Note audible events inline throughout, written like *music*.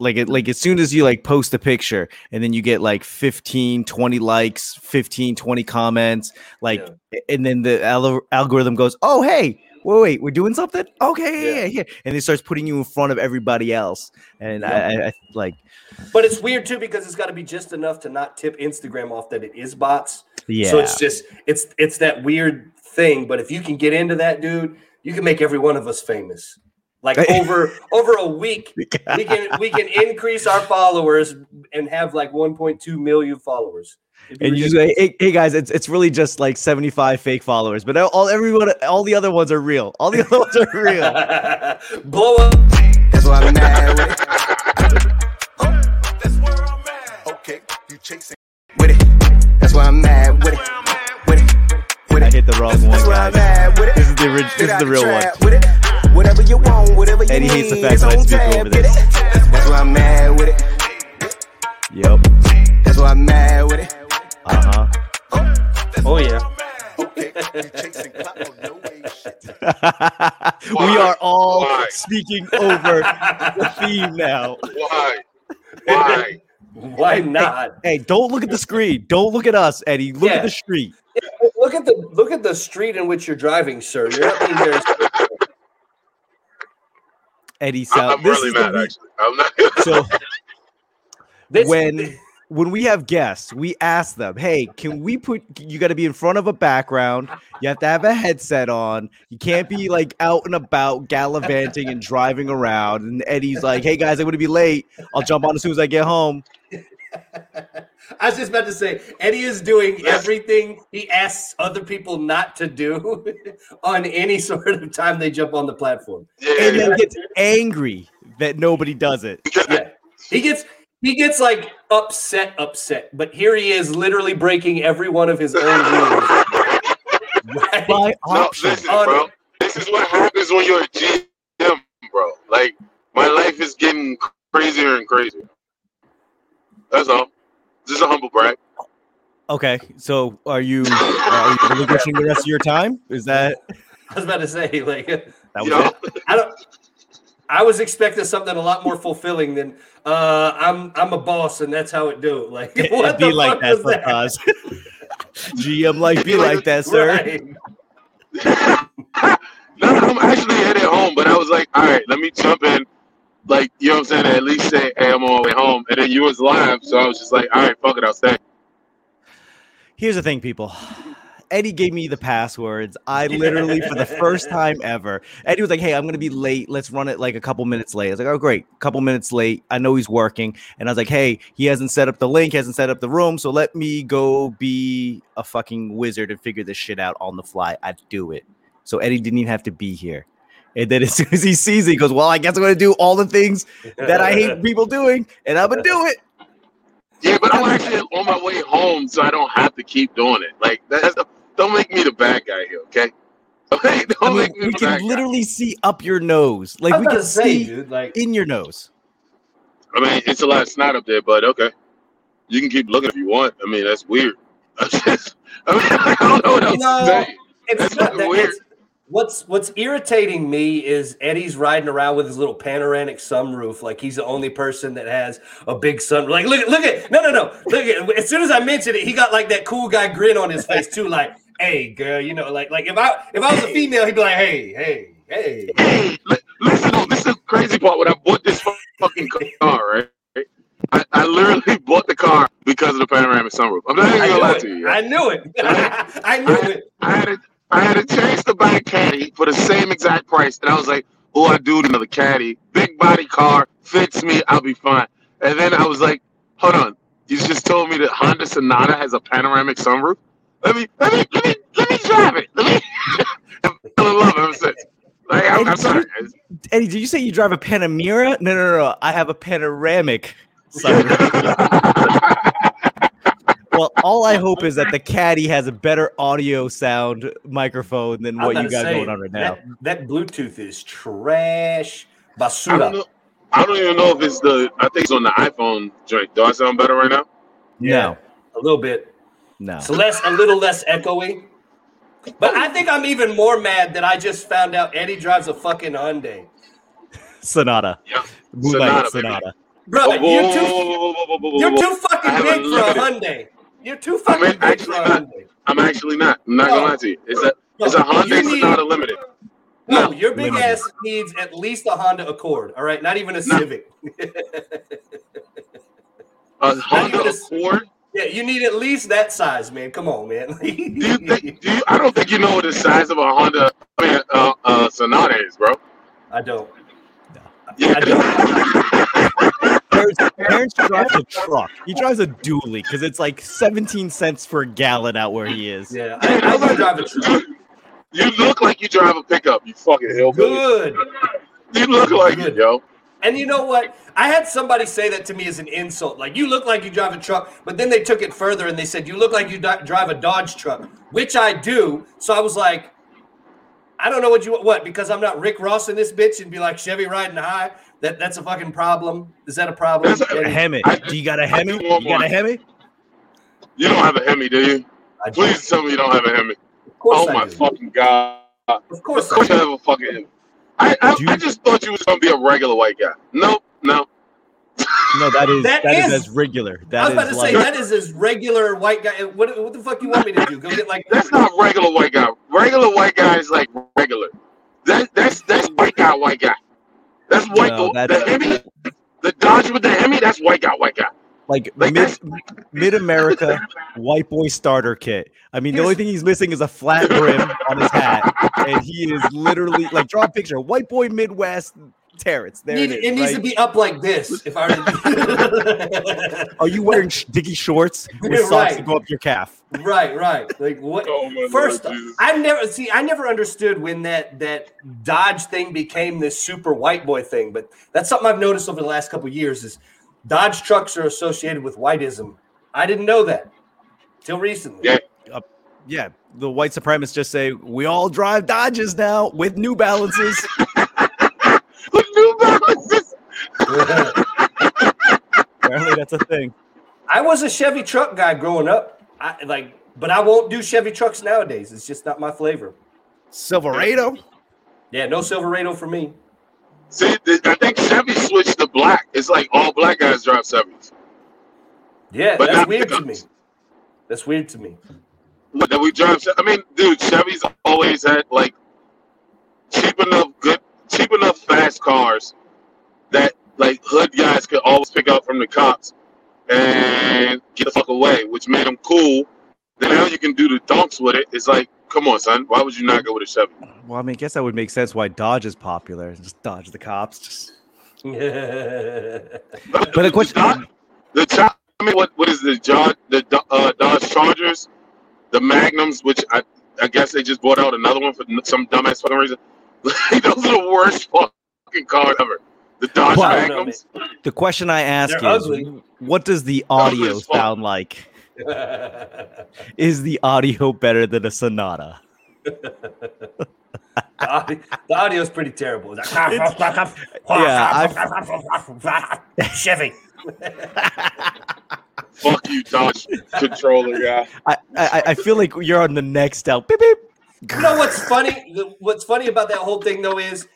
like it like as soon as you like post a picture and then you get like 15 20 likes 15 20 comments like and then the al- algorithm goes oh hey wait wait we're doing something okay yeah. yeah yeah and it starts putting you in front of everybody else and I, I, I like But it's weird too because it's got to be just enough to not tip Instagram off that it is bots. yeah So it's just it's it's that weird thing. But if you can get into that, dude, you can make every one of us famous. Like *laughs* over over a week, *laughs* we can we can increase our followers and have like 1.2 million followers. And you say, hey, hey guys, it's it's really just like 75 fake followers, but all everyone all the other ones are real. All the other ones are real. *laughs* blow up. That's why I'm mad with it. Okay, you chasing. With it. That's why I'm mad with it. With it. With I hit the wrong one, That's why I'm guys. mad with it. This is the orig- this is the real one. Trap With. Whatever you want, whatever you Eddie need. hates the fact that I on speak tab, over this. That's why I'm mad with it. Yep. That's why I'm mad with it. Uh huh. Oh yeah. Okay, you chasing clout. Oh, no way, shit. huh. we are all Why? speaking over the theme now. Why? *laughs* Why? Why not? Hey, don't look at the screen. Don't look at us, Eddie. Look Yeah. at the street. Look at the look at the street in which you're driving, sir. You're not in very *laughs* Eddie I- sound. I'm this really is the mad. week- Actually, I'm not. *laughs* So This- when when we have guests, we ask them, "Hey, can we put? You got to be in front of a background. You have to have a headset on. You can't be like out and about gallivanting and driving around." And Eddie's like, "Hey guys, I'm going to be late. I'll jump on as soon as I get home." *laughs* I was just about to say, Eddie is doing everything he asks other people not to do *laughs* on any sort of time they jump on the platform. Yeah, And yeah. then gets angry that nobody does it. Yeah, he gets he gets like upset, upset. But here he is, literally breaking every one of his own *laughs* rules. Right? By No, listen, bro. This is what happens when you're a GM, bro. Like my life is getting crazier and crazier. That's all. Just a humble brag. Okay, so are you are you relinquishing the rest of your time? Is that *laughs* I was about to say, like, *laughs* that was You know? it? I don't. I was expecting something a lot more fulfilling than uh, I'm. I'm a boss, and that's how it do. *laughs* Like, It, what would be the like fuck that was that? sometimes. GM like be like that, sir. Right. no, I'm actually headed home, but I was like, all right, let me jump in. Like, you know what I'm saying? At least say, hey, I'm on my way home. And then you was live, so I was just like, all right, fuck it, I'll stay. Here's the thing, people. Eddie gave me the passwords. I literally, for the first *laughs* time ever, Eddie was like, "Hey, I'm gonna be late. Let's run it like a couple minutes late." I was like, "Oh, great, couple minutes late. I know he's working." And I was like, "Hey, he hasn't set up the link, hasn't set up the room, so let me go be a fucking wizard and figure this shit out on the fly. I'd do it." So Eddie didn't even have to be here. And then as *laughs* soon as he sees it, he goes, "Well, I guess I'm gonna do all the things that I hate *laughs* people doing, and I'm gonna do it." Yeah, but I'm actually on my way home, so I don't have to keep doing it. Like, that's the, don't make me the bad guy here, okay? *laughs* Okay, don't I mean, make me we the bad can guy. literally see up your nose, like I was we can say, see dude, like, in your nose. I mean, it's a lot of snot up there, but okay. You can keep looking if you want. I mean, that's weird. I mean, I don't know what else No. to say. it's That's not that. weird. It's, what's What's irritating me is Eddie's riding around with his little panoramic sunroof, like he's the only person that has a big sunroof. Like, look, at look at, no, no, no, look at. As soon as I mentioned it, he got like that cool guy grin on his face too, like, hey, girl, you know, like, like if I if I was a female, he'd be like, hey, hey, hey. Hey, listen, this is the crazy part. When I bought this fucking car, right? I, I literally bought the car because of the panoramic sunroof. I'm not even gonna lie it. to you. I knew it. *laughs* I knew it. I had I had a chance to change the back caddy for the same exact price, and I was like, "Oh, I do need another caddy. Big body car fits me. I'll be fine." And then I was like, "Hold on, you just told me that Honda Sonata has a panoramic sunroof. Let me, let me, let me, let me drive it. Let me." *laughs* I fell in love ever since. Like, I'm, I'm sorry. guys. Eddie, did you say you drive a Panamera? No, no, no, no. I have a panoramic. sunroof. *laughs* well, all I hope is that the *laughs* caddy has a better audio sound microphone than what you about got to say, going on right now. That, that Bluetooth is trash. I don't Basura. know. I don't even know if it's the. I think it's on the iPhone joint. Do I sound better right now? No, A little bit. no. It's less, a little less echoey. But I think I'm even more mad that I just found out Eddie drives a fucking Hyundai. Sonata. Yeah. Moonlight Sonata. Sonata. Bro, Whoa, whoa, you're whoa, too, whoa, whoa, whoa, whoa, whoa, you're too fucking big for a unlimited. Hyundai. You're too I fucking mean, big for actually not. Hyundai. I'm actually not. I'm not gonna lie to you. It's a No, it's a you Hyundai need- Sonata Limited. No, No, your big limited. ass needs at least a Honda Accord. All right, not even a No. Civic. *laughs* A Honda a- Accord. yeah, you need at least that size, man. Come on, man. *laughs* Do you think? Do you? I don't think you know what the size of a Honda I mean, uh, uh, Sonata is, bro. I don't. Yeah. *laughs* Terrence, Terrence *laughs* drives a truck. He drives a dually because it's like 17 cents per gallon out where he is. Yeah, I, I would drive a truck. You look like you drive a pickup. You fucking hillbilly. Good. You look like Good. it, yo. And you know what? I had somebody say that to me as an insult. Like, you look like you drive a truck, but then they took it further and they said, you look like you drive a Dodge truck, which I do. So I was like, I don't know what you what because I'm not Rick Ross in this bitch and be like Chevy riding high. That that's a fucking problem. Is that a problem? That's a- A Hemi. Do you got a Hemi? do You want got a. Hemi? You don't have a Hemi, do you? I do. Please tell me you don't have a Hemi. Of course Oh I my do. fucking god. Of Of course I course you have a fucking Hemi. I I, you- I just thought you was gonna be a regular white guy. Nope, no. No, that is That that is, is- as regular. That I That was is about to like say that is as regular white guy. What, what the fuck you want me to do? Go get like That's not regular white guy. Regular white guy is like regular. That that's that's white guy, white guy. That's white. No, the that's- Hemi, the Dodge with the Hemi. That's white guy, white guy. like Like mid mid America white boy starter kit. I mean, the only thing he's missing is a flat brim on his hat, and he is literally like draw a picture. White boy Midwest Terrence. There Need, it it, is. needs to be up like this. If I were *laughs* Are you wearing sh- diggy shorts *laughs* with socks right. that go up your calf? right, right. Like what? Oh First, Lord Jesus. I never see. I never understood when that that Dodge thing became this super white boy thing. But that's something I've noticed over the last couple of years. Is Dodge trucks are associated with whiteism. I didn't know that till recently. Yeah. Yeah, the white supremacists just say we all drive Dodges now with New Balances. *laughs* With New Apparently, that's a thing. I was a Chevy truck guy growing up. I like, but I won't do Chevy trucks nowadays. It's just not my flavor. Silverado. Yeah, no Silverado for me. See, th- I think Chevy switched to black. It's like all black guys drive Chevys. Yeah, But that's not weird to me. That's weird to me. What, that we drive. I mean, dude, Chevys always had like cheap enough, good, cheap enough, fast cars that like hood guys could always pick up from the cops and get the fuck away, which made them cool. Then now you can do the donks with it. It's like, come on, son, why would you not go with a Chevy? Well, I mean, I guess that would make sense why Dodge is popular. Just dodge the cops. Just *laughs* But But the question- the Char- I mean, what what is the Dodge the uh, Dodge Chargers, the Magnums, which I I guess they just brought out another one for some dumbass fucking reason. *laughs* Those are the worst fucking cars ever. The Dodge But- I don't know, Magnums. the question I ask They're is, ugly. what does the audio sound like? *laughs* Is the audio better than a Sonata? the, audio, the audio is pretty terrible. *laughs* It's like, *laughs* Chevy. Fuck you, Dodge controller guy. I, I I feel like you're on the next out. Beep, beep. You know what's funny? What's funny about that whole thing though is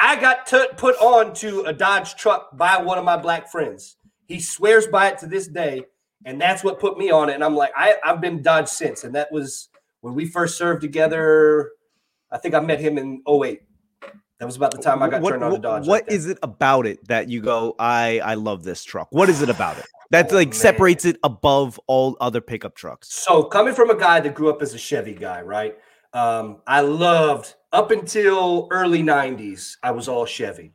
I got t- put on to a Dodge truck by one of my black friends. He swears by it to this day, and that's what put me on it. And I'm like, I, I've been Dodge since, and that was when we first served together. I think I met him in 08. That was about the time I got what, turned on to Dodge. what like is it about it that you go? I I love this truck. What is it about it that Oh, like man. separates it above all other pickup trucks? So coming from a guy that grew up as a Chevy guy, right? Um, I loved up until early '90s. I was all Chevy.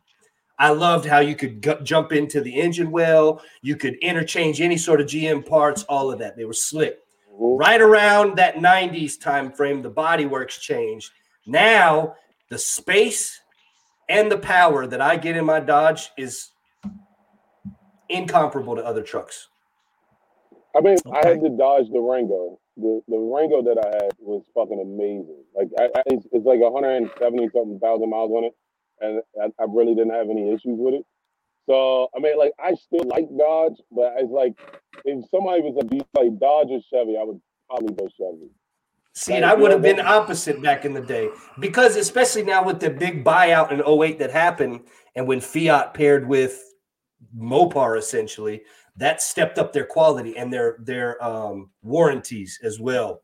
I loved how you could gu- jump into the engine well. You could interchange any sort of GM parts. All of that. They were slick. Mm-hmm. Right around that '90s time frame, the bodyworks changed. Now the space and the power that I get in my Dodge is incomparable to other trucks. I mean, I had to Dodge Durango. The Durango that I had was fucking amazing. Like I, I, it's, it's like 170 something thousand miles on it, and I, I really didn't have any issues with it. So I mean, like I still like Dodge, but it's like if somebody was a be like Dodge or Chevy, I would probably go Chevy. See, and I would have been opposite back in the day because, especially now with the big buyout in 08 that happened, and when Fiat paired with Mopar essentially, that stepped up their quality and their their um, warranties as well.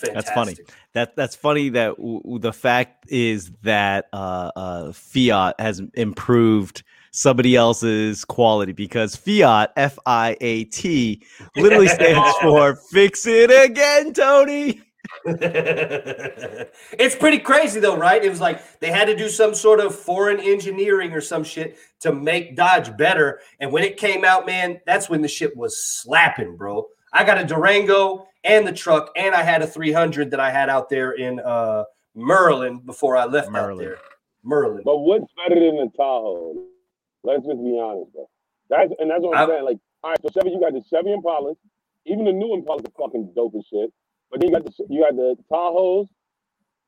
That's funny. That that's funny. That w- the fact is that uh, uh, Fiat has improved somebody else's quality because Fiat F I A T literally *laughs* stands for "Fix It Again, Tony." *laughs* it's pretty crazy though, right? It was like they had to do some sort of foreign engineering or some shit to make Dodge better. And when it came out, man, that's when the shit was slapping, bro. I got a Durango and the truck, and I had a 300 that I had out there in uh Merlin before I left out Merlin. there. Merlin. But what's better than the Tahoe? Let's just be honest, bro. That's and that's what I'm I- saying. Like, all right, so Chevy, you got the Chevy Impala. Even the new Impalas are fucking dope as shit. But then you got the you got the Tahoes.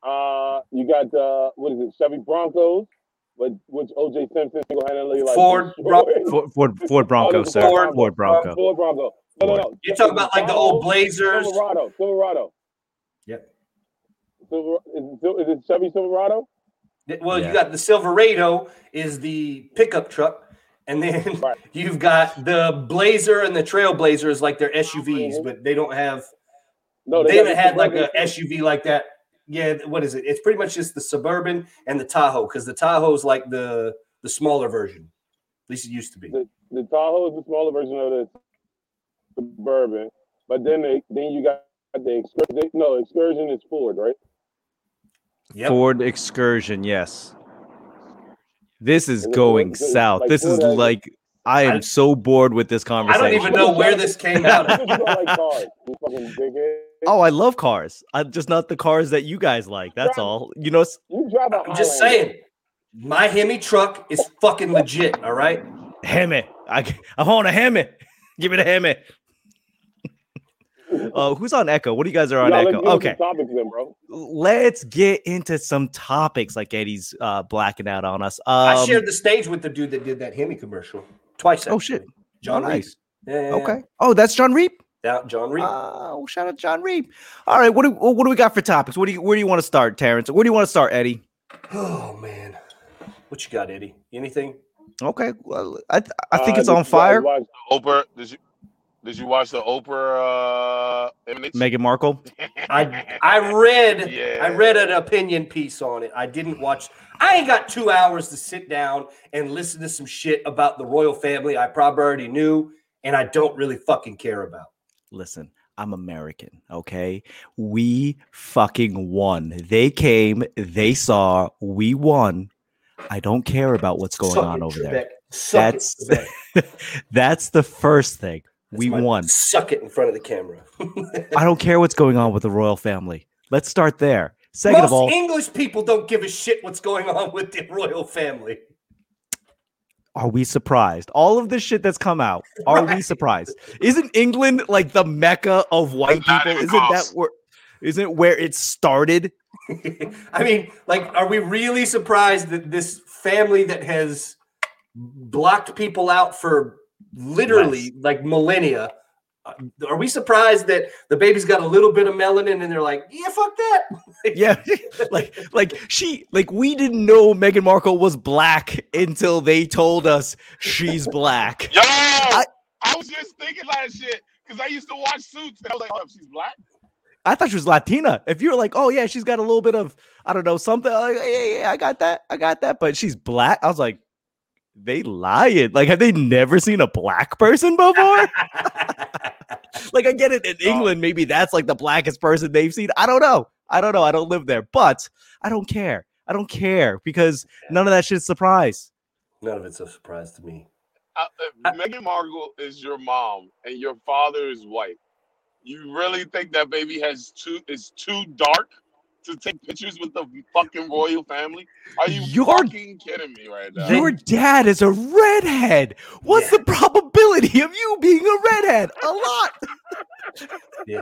Uh, you got the what is it? Chevy Broncos, but which OJ Simpson single handedly like Ford *laughs* destroyed. Ford Ford, Ford Bronco, Oh, sir. Ford- Ford Bronco. Ford Bronco. No, no, no. You're talking about like the old Blazers. Silverado. Silverado. Yep. Silver, is, it, it Chevy Silverado? Well, Yeah. you got the Silverado is the pickup truck, and then Right. *laughs* you've got the Blazer and the Trailblazer is like their SUVs, Mhm. but they don't have No, they, got haven't the had like a SUV like that. Yeah, what is it? It's pretty much just the Suburban and the Tahoe because the Tahoe is like the the smaller version. At least it used to be. the, the Tahoe is the smaller version of the Suburban, but then they, then you got the excursion. No, excursion is Ford, right? Yep. Ford Excursion, yes. This is Is going Ford? Is it south. like This is like I am I- so bored with this conversation. I don't even know where this came out. *laughs* You don't like cars, you fucking dickhead. Oh, I love cars. I'm just not the cars that you guys like. That's Right. all. You know, s- You drive a I'm just saying, my Hemi truck is fucking legit. All right. Hemi. I I want a Hemi. Give me the Hemi. *laughs* Uh, who's on Echo? What do you guys are on Y'all, let's Echo? Okay, Topics then, bro. let's get into some topics like Eddie's uh, blacking out on us. Um, I shared the stage with the dude that did that Hemi commercial twice. Oh, shit. John Oh, Reed. nice. Yeah, yeah, yeah. Okay. Oh, that's John Reap. Yeah, John Reed. Oh, shout out John Reap. All right. What do what do we got for topics? What do you where do you want to start, Terrence? Where do you want to start, Eddie? oh man, what you got, Eddie? Anything? Okay. Well, I I think Uh, it's on you fire. watch- Oprah, did you did you watch the Oprah uh emanation? Meghan Markle. I I read *laughs* Yeah. I read an opinion piece on it. I didn't watch. I ain't got two hours to sit down and listen to some shit about the royal family I probably already knew and I don't really fucking care about. Listen, I'm American, okay? We fucking won. They came, they saw, we won. I don't care about what's going Suck on over there. Suck That's *laughs* that's the first thing. That's we won. Suck it in front of the camera. I don't *laughs* care what's going on with the royal family. Let's start there. Second Most of all, English people don't give a shit what's going on with the royal family. Are we surprised? All of the shit that's come out, are we surprised? Isn't England like the mecca of white people? Isn't that where isn't where it started? *laughs* I mean, like, are we really surprised that this family that has blocked people out for literally like millennia? Uh, Are we surprised that the baby's got a little bit of melanin and they're like, yeah, fuck that? *laughs* Yeah, like like she like we didn't know Meghan Markle was black until they told us she's black. Yo, I, was just thinking that shit because I used to watch Suits. And I was like, oh, she's black. I thought she was Latina. If you're like, oh yeah, she's got a little bit of I don't know something. Like, yeah, yeah, yeah, I got that, I got that. But she's black. I was like, they lying. Like, have they never seen a black person before? *laughs* *laughs* like, I get it in England. Maybe that's like the blackest person they've seen. I don't know. I don't know. I don't live there, but I don't care. I don't care because none of that shit's surprise. None of it's a surprise to me. Uh, if Meghan Markle is your mom and your father is white. You really think that baby has too is too dark to take pictures with the fucking royal family? Are you You're- fucking kidding me right now? Your dad is a redhead. What's Yeah. the probability of you being a redhead? A lot. *laughs* Yeah.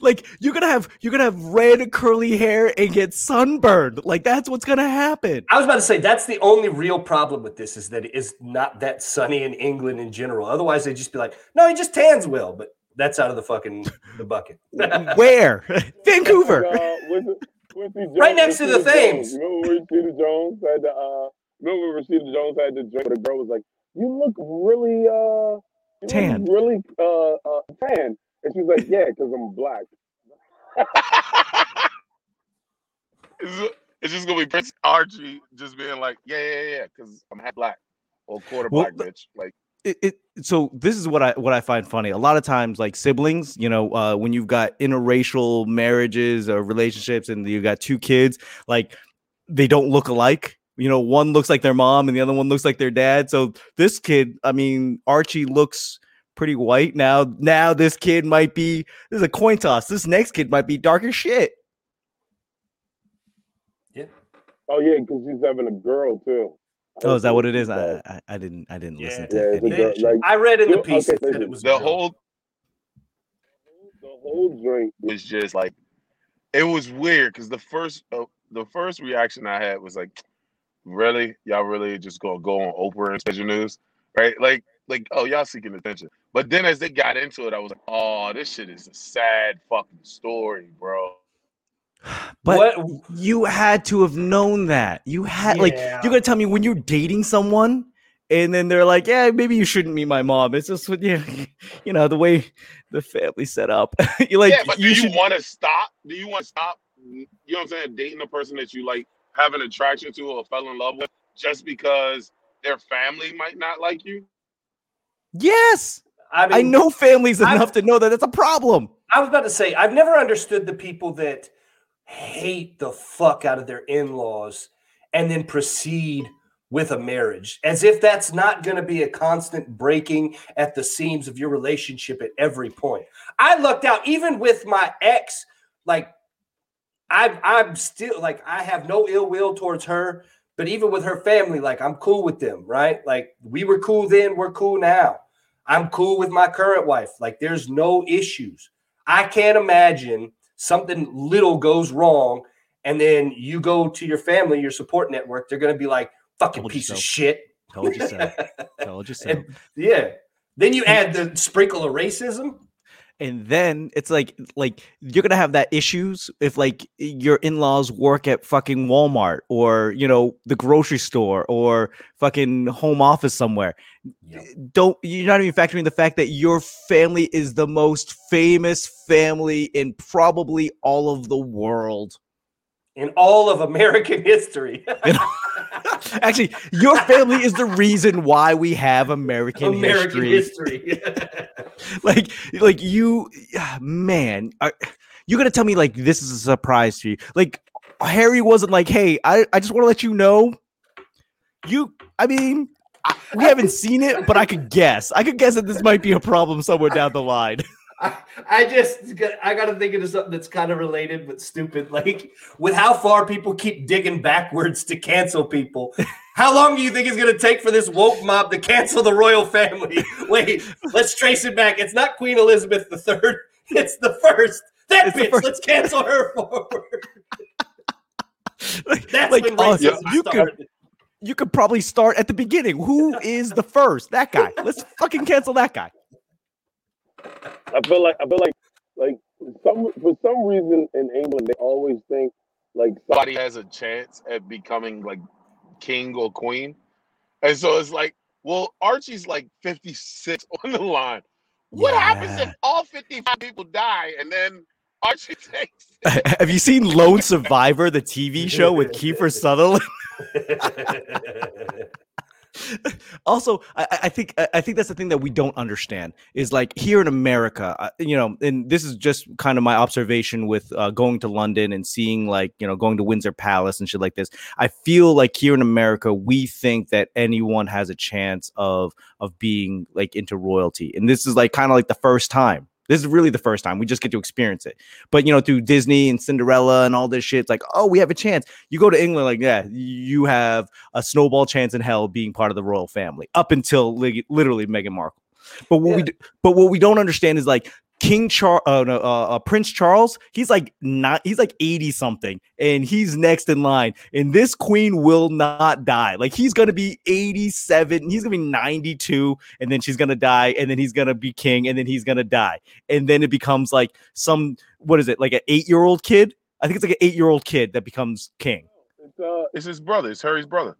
like you're gonna have you're gonna have red curly hair and get sunburned. Like that's what's gonna happen. I was about to say that's the only real problem with this is that it is not that sunny in England in general. Otherwise, they'd just be like, no, he just tans well, but that's out of the fucking the bucket. *laughs* Where? *laughs* Vancouver. Uh, Quincy- Quincy Jones- Right next to the Rashida Thames. Jones. Remember when Rashida Jones had the uh remember when Rashida Jones had the drink where the girl was like, you look really uh you look Tan. really uh, uh tan. And she's like, yeah, because I'm black. *laughs* it's, it's just gonna be Prince Archie just being like, yeah, yeah, yeah, because I'm half black or quarter Well, black, bitch. Like, it, it so this is what I what I find funny. A lot of times, like siblings, you know, uh, when you've got interracial marriages or relationships, and you've got two kids, like they don't look alike. You know, one looks like their mom, and the other one looks like their dad. So this kid, I mean, Archie looks pretty white now. Now this kid might be this is a coin toss. This next kid might be dark as shit. Yeah. Oh yeah, because she's having a girl too. Oh, is that what it is? I I, I didn't I didn't Yeah. listen to it's a any girl. of that Like I read in the piece okay, that it was the girl. whole the whole joint. was just like, it was weird because the first uh, the first reaction I had was like, really, y'all really just gonna go on Oprah and special news, right? Like, like, oh, y'all seeking attention. But then as they got into it, I was like, oh, this shit is a sad fucking story, bro. But what? you had to have known that. You had like you're gonna tell me when you're dating someone and then they're like, Yeah, maybe you shouldn't meet my mom. It's just what you, *laughs* you know, the way the family set up. *laughs* you're like yeah, but you do should you want to stop? Do you want to stop? You know what I'm saying? Dating a person that you like have an attraction to or fell in love with just because their family might not like you? Yes. I mean, I know families I've- enough to know that it's a problem. I was about to say, I've never understood the people that hate the fuck out of their in laws and then proceed with a marriage as if that's not going to be a constant breaking at the seams of your relationship at every point. I lucked out, even with my ex, like, I'm, I'm still like, I have no ill will towards her, but even with her family, like, I'm cool with them, right? Like, we were cool then, we're cool now. I'm cool with my current wife. Like, there's no issues. I can't imagine something little goes wrong and then you go to your family, your support network, they're going to be like, fucking Told piece of shit. Told you so. *laughs* Told you so. And- yeah. Then you add the sprinkle of racism. And then it's like like you're gonna have that issues if like your in-laws work at fucking walmart or you know the grocery store or fucking home office somewhere. Don't you're not even factoring the fact that your family is the most famous family in probably all of the world. In all of American history. *laughs* actually your family is the reason why we have american, American history. history. *laughs* like like you man are, you're gonna tell me like this is a surprise to you. Like harry wasn't like hey i, I just want to let you know you i mean I- we haven't seen it but i could guess. I could guess that this might be a problem somewhere down the line *laughs* I, I just I got to think of something that's kind of related but stupid. Like with how far people keep digging backwards to cancel people. How long do you think it's going to take for this woke mob to cancel the royal family? *laughs* Wait, let's trace it back. It's not Queen Elizabeth III. It's the first. That It's bitch. first. Let's cancel her *laughs* forward. like, That's like, when you could you could probably start at the beginning who *laughs* is the first that guy let's fucking cancel that guy I feel like I feel like like some for some reason in England they always think like Somebody has a chance at becoming like king or queen. And so it's like, well, Archie's like 56 *laughs* on the line. What happens if all 55 people die and then Archie *laughs* takes *laughs* have you seen lone survivor the tv show with kiefer sutherland *laughs* also I, I- think I- i think that's the thing that we don't understand is like here in america uh, you know and this is just kind of my observation with uh, going to london and seeing like you know going to windsor palace and shit like this. I feel like here in america we think that anyone has a chance of of being like into royalty. And this is like kind of like the first time this is really the first time we just get to experience it but you know through disney and cinderella and all this shit it's like oh we have a chance you go to england like yeah you have a snowball chance in hell being part of the royal family up until li- literally Meghan Markle. But what we Yeah. d- but what we don't understand is like King Charles, uh, no, uh, uh, Prince Charles. He's like not. He's like eighty something, and he's next in line. And this queen will not die. Like he's gonna be eighty seven. He's gonna be ninety two, and then she's gonna die, and then he's gonna be king, and then he's gonna die, and then it becomes like some what is it like an eight year old kid? I think it's like an eight year old kid that becomes king. it's uh It's his brother. It's Harry's brother.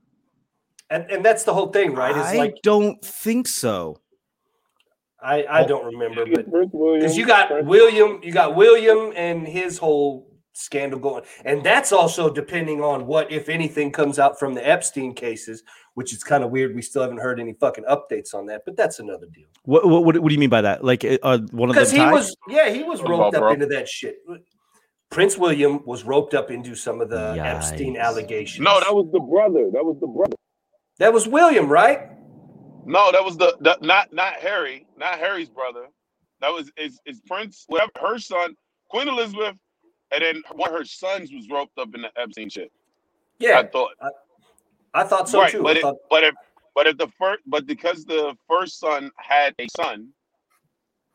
And and that's the whole thing, right? It's I like don't think so. I I don't remember, but because you got William, you got William and his whole scandal going, and that's also depending on what, if anything, comes out from the Epstein cases, which is kind of weird. We still haven't heard any fucking updates on that, but that's another deal. What what what, what do you mean by that? Like uh, one of Because them he tied? was, yeah, he was roped about, up bro? into that shit. Prince William was roped up into some of the Epstein allegations. No, That was the brother. That was the brother. that was William, right? No, that was the, the not not Harry, not Harry's brother. That was is is Prince, whatever her son, Queen Elizabeth, and then one of her sons was roped up in the Epstein shit. Yeah, I thought. I thought so right, too. but I it, thought, but if but if the first but because the first son had a son,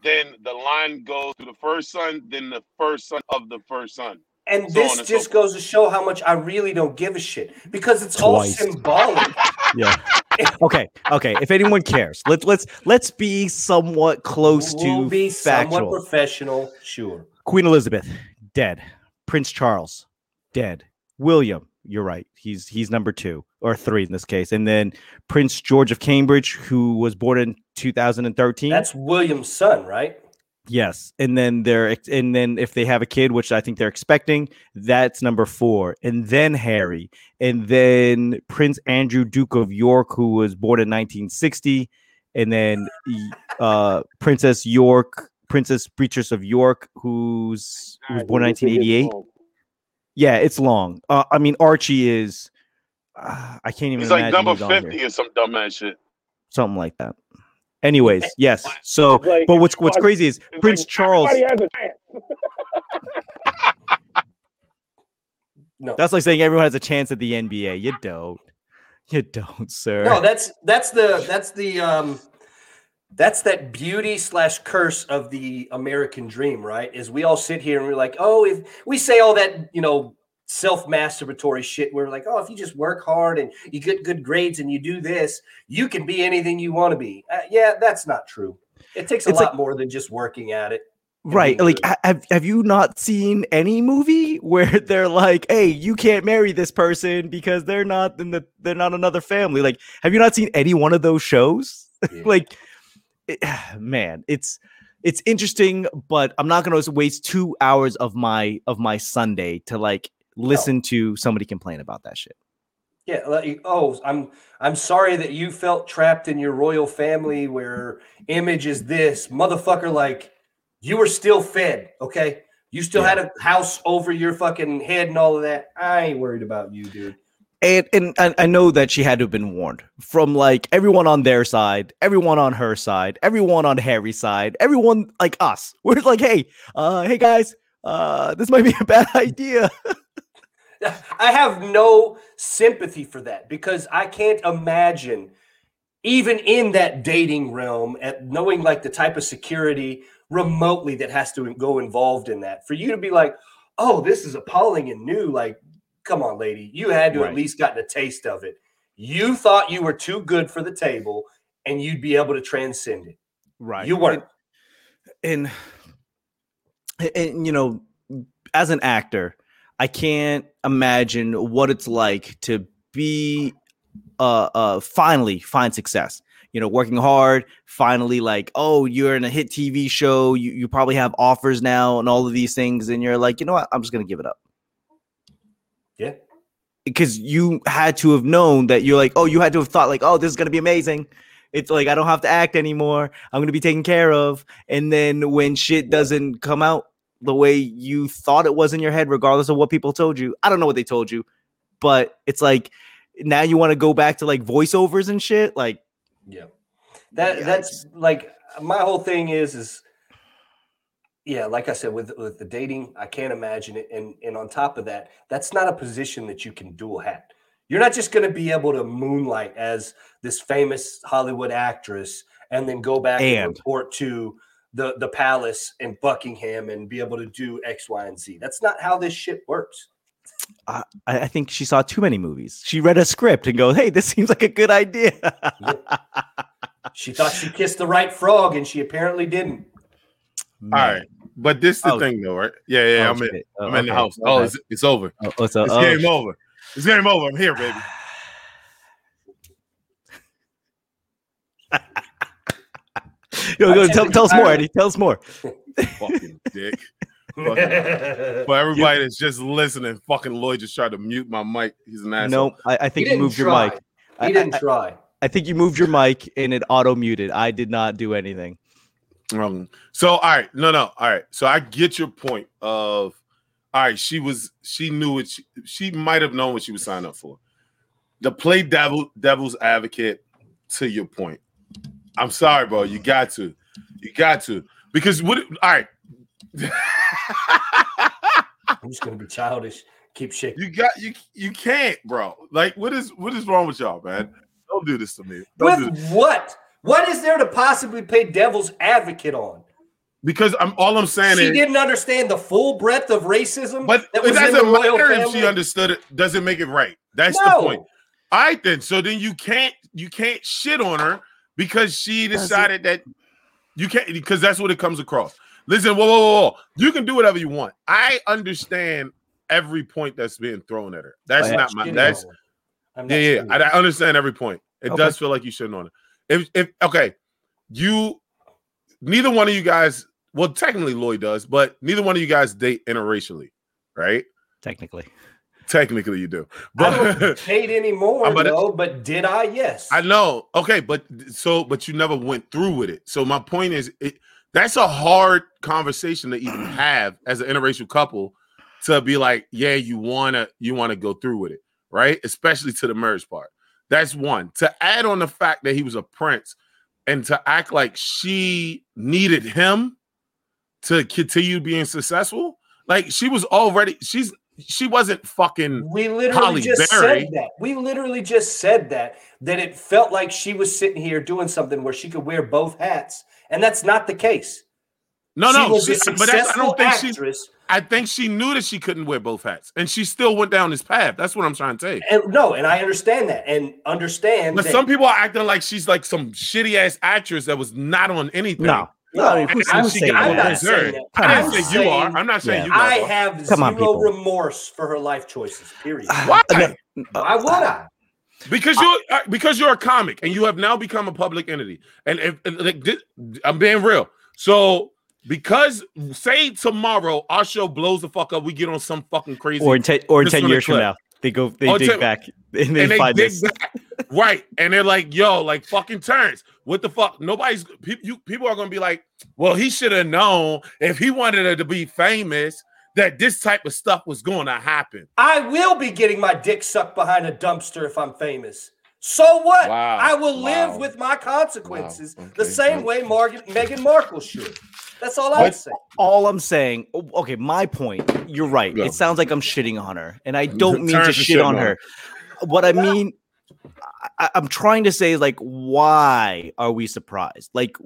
then the line goes to the first son, then the first son of the first son. and so this on and so just goes to show how much I really don't give a shit because it's all symbolic. *laughs* yeah. *laughs* Okay, okay. If anyone cares, let's let's let's be somewhat close we'll to be somewhat factual. professional, sure. Queen Elizabeth, dead. Prince Charles, dead. William, you're right. He's he's number two or three in this case, and then Prince George of Cambridge, who was born in 2013. That's William's son, right? Yes, and then they're and then if they have a kid, which I think they're expecting, that's number four, and then Harry, and then Prince Andrew, Duke of York, who was born in 1960, and then uh, Princess York, Princess Beatrice of York, who's who was born in 1988. Yeah, it's long. Uh, I mean, Archie is. Uh, I can't even. He's like number he's fifty or some dumbass shit. something like that. Anyways, yes. So, like- but what's what's crazy is like Prince Charles. Everybody has a chance. *laughs* No, That's like saying everyone has a chance at the NBA. You don't. You don't, sir. no, that's that's the that's the um that's that beauty slash curse of the American dream, right? Is we all sit here and we're like, oh, if we say all that, you know, self masturbatory shit, we're like, oh, if you just work hard and you get good grades and you do this, you can be anything you want to be. Uh, yeah, that's not true. It takes a It's lot like- more than just working at it. right. Like, good. have have you not seen any movie where *laughs* they're like, "Hey, you can't marry this person because they're not in the they're not another family." Like, have you not seen any one of those shows? *laughs* Yeah. like, it, *sighs* man, it's it's interesting, but I'm not gonna waste two hours of my of my Sunday to like listen to somebody complain about that shit. Yeah. Oh, I'm I'm sorry that you felt trapped in your royal family where image is this motherfucker. Like you were still fed, okay? You still had a house over your fucking head and all of that. I ain't worried about you, dude. and and I, I know that she had to have been warned from like everyone on their side, everyone on her side, everyone on Harry's side, everyone like us. *laughs* We're like, hey, uh, hey guys, uh, this might be a bad *laughs* idea. *laughs* I have no sympathy for that because I can't imagine, even in that dating realm, at knowing like the type of security remotely that has to go involved in that, for you to be like, oh, this is appalling and new. Like, come on, lady, you had to Right. at least gotten a taste of it. You thought you were too good for the table and you'd be able to transcend it. Right. You weren't. and, and and you know as an actor i can't imagine what it's like to be uh uh finally find success. You know working hard finally like oh you're in a hit tv show you, you probably have offers now and all of these things and you're like you know what? I'm just gonna give it up. Yeah. because you had to have known that you're like oh you had to have thought like oh this is gonna be amazing. It's like i don't have to act anymore. I'm gonna be taken care of. And then when shit doesn't come out the way you thought it was in your head regardless of what people told you i don't know what they told you but it's like now you want to go back to like voiceovers and shit like Yeah. That that's like my whole thing is is yeah, like I said, with with the dating, I can't imagine it. And and on top of that, that's not a position that you can dual hat. You're not just gonna be able to moonlight as this famous Hollywood actress and then go back and, And- report to the the palace in Buckingham and be able to do X, Y, and Z. That's not how this shit works. I, I think she saw too many movies she read a script and goes hey this seems like a good idea *laughs* She thought she kissed the right frog, and she apparently didn't. All right, but this is the Oh. thing though, right? Yeah, yeah. Oh, I'm in. Oh, I'm in the house. Oh, Okay. it's, it's over. Oh, so- It's oh, game sh- over. It's game over. I'm here, baby. *sighs* *sighs* *sighs* Yo, I go, tell, tell us more, compare- Eddie. Tell us more. *laughs* Fucking dick. *laughs* For everybody that's just listening, fucking Lloyd just tried to mute my mic. He's an asshole. No, I, I He think you didn't moved your try. mic. I- He didn't I- try. I think you moved your mic and it auto muted. I did not do anything. Um, so all right, no, no, all right. So I get your point of all right, she was she knew what she, she might have known what she was signing up for. To play devil devil's advocate to your point. I'm sorry, bro. You got to. You got to. Because what all right. I'm just gonna be childish. Keep shaking. You got you you can't, bro. Like what is what is wrong with y'all, man? Don't do this to me. Don't do With what? What is there to possibly play devil's advocate on? Because I'm all I'm saying She is didn't understand the full breadth of racism. But that it was in the doesn't matter if she understood it. Doesn't make it right. That's No. the point. All right, then. So then you can't you can't shit on her because she decided that you can't because that's what it comes across. Listen, whoa, whoa, whoa, whoa. You can do whatever you want. I understand every point that's being thrown at her. That's Oh, not my. That's on. I'm yeah, yeah. I. I understand every point. It Okay. does feel like you shouldn't on it. If if okay, you neither one of you guys. Well, technically Lloyd does, but neither one of you guys date interracially, right? Technically. Technically, you do. I don't But hate anymore, no, but did I? Yes. I know. Okay, but so but you never went through with it. So my point is, it, that's a hard conversation to even *clears throat* have as an interracial couple to be like, yeah, you wanna you wanna go through with it, right? Especially to the marriage part. That's one. To add on the fact that he was a prince and to act like she needed him to continue being successful, like she was already she's she wasn't fucking We literally Halle just Berry. said that. We literally just said that. That it felt like she was sitting here doing something where she could wear both hats, and that's not the case. no, she no, was she- a but that's, I successful don't think she actress. I think she knew that she couldn't wear both hats, and she still went down this path. That's what I'm trying to say. And no, and I understand that, and understand But that. some people are acting like she's like some shitty ass actress that was not on anything. No. No, No, I mean, who's, And who's she saying got I'm not saying that. I I'm didn't say you are. I'm not saying Yeah. you are. I bro. have Come on, zero people. remorse for her life choices. Period. *sighs* Why? Why would I? Because you're uh, because you're a comic and you have now become a public entity. And if and, like, this, I'm being real. So because say tomorrow our show blows the fuck up, we get on some fucking crazy Or in, ten, or in 10 one a years from now, they go, they Oh, dig ten- back *laughs* and they and they find dig this. back. right. And they're like, yo, like fucking turns. What the fuck? Nobody's people you people are gonna be like, well, he should have known if he wanted her to be famous that this type of stuff was gonna happen. I will be getting my dick sucked behind a dumpster if I'm famous. So what? Wow. I will live Wow. with my consequences Wow. the Okay. same way Morgan, Meghan Markle should. That's all I'm saying. All I'm saying, okay, my point, you're right. Go. It sounds like I'm shitting on her, and I *laughs* don't mean to shit on on her. What I mean, I, I'm trying to say, like, why are we surprised? Like,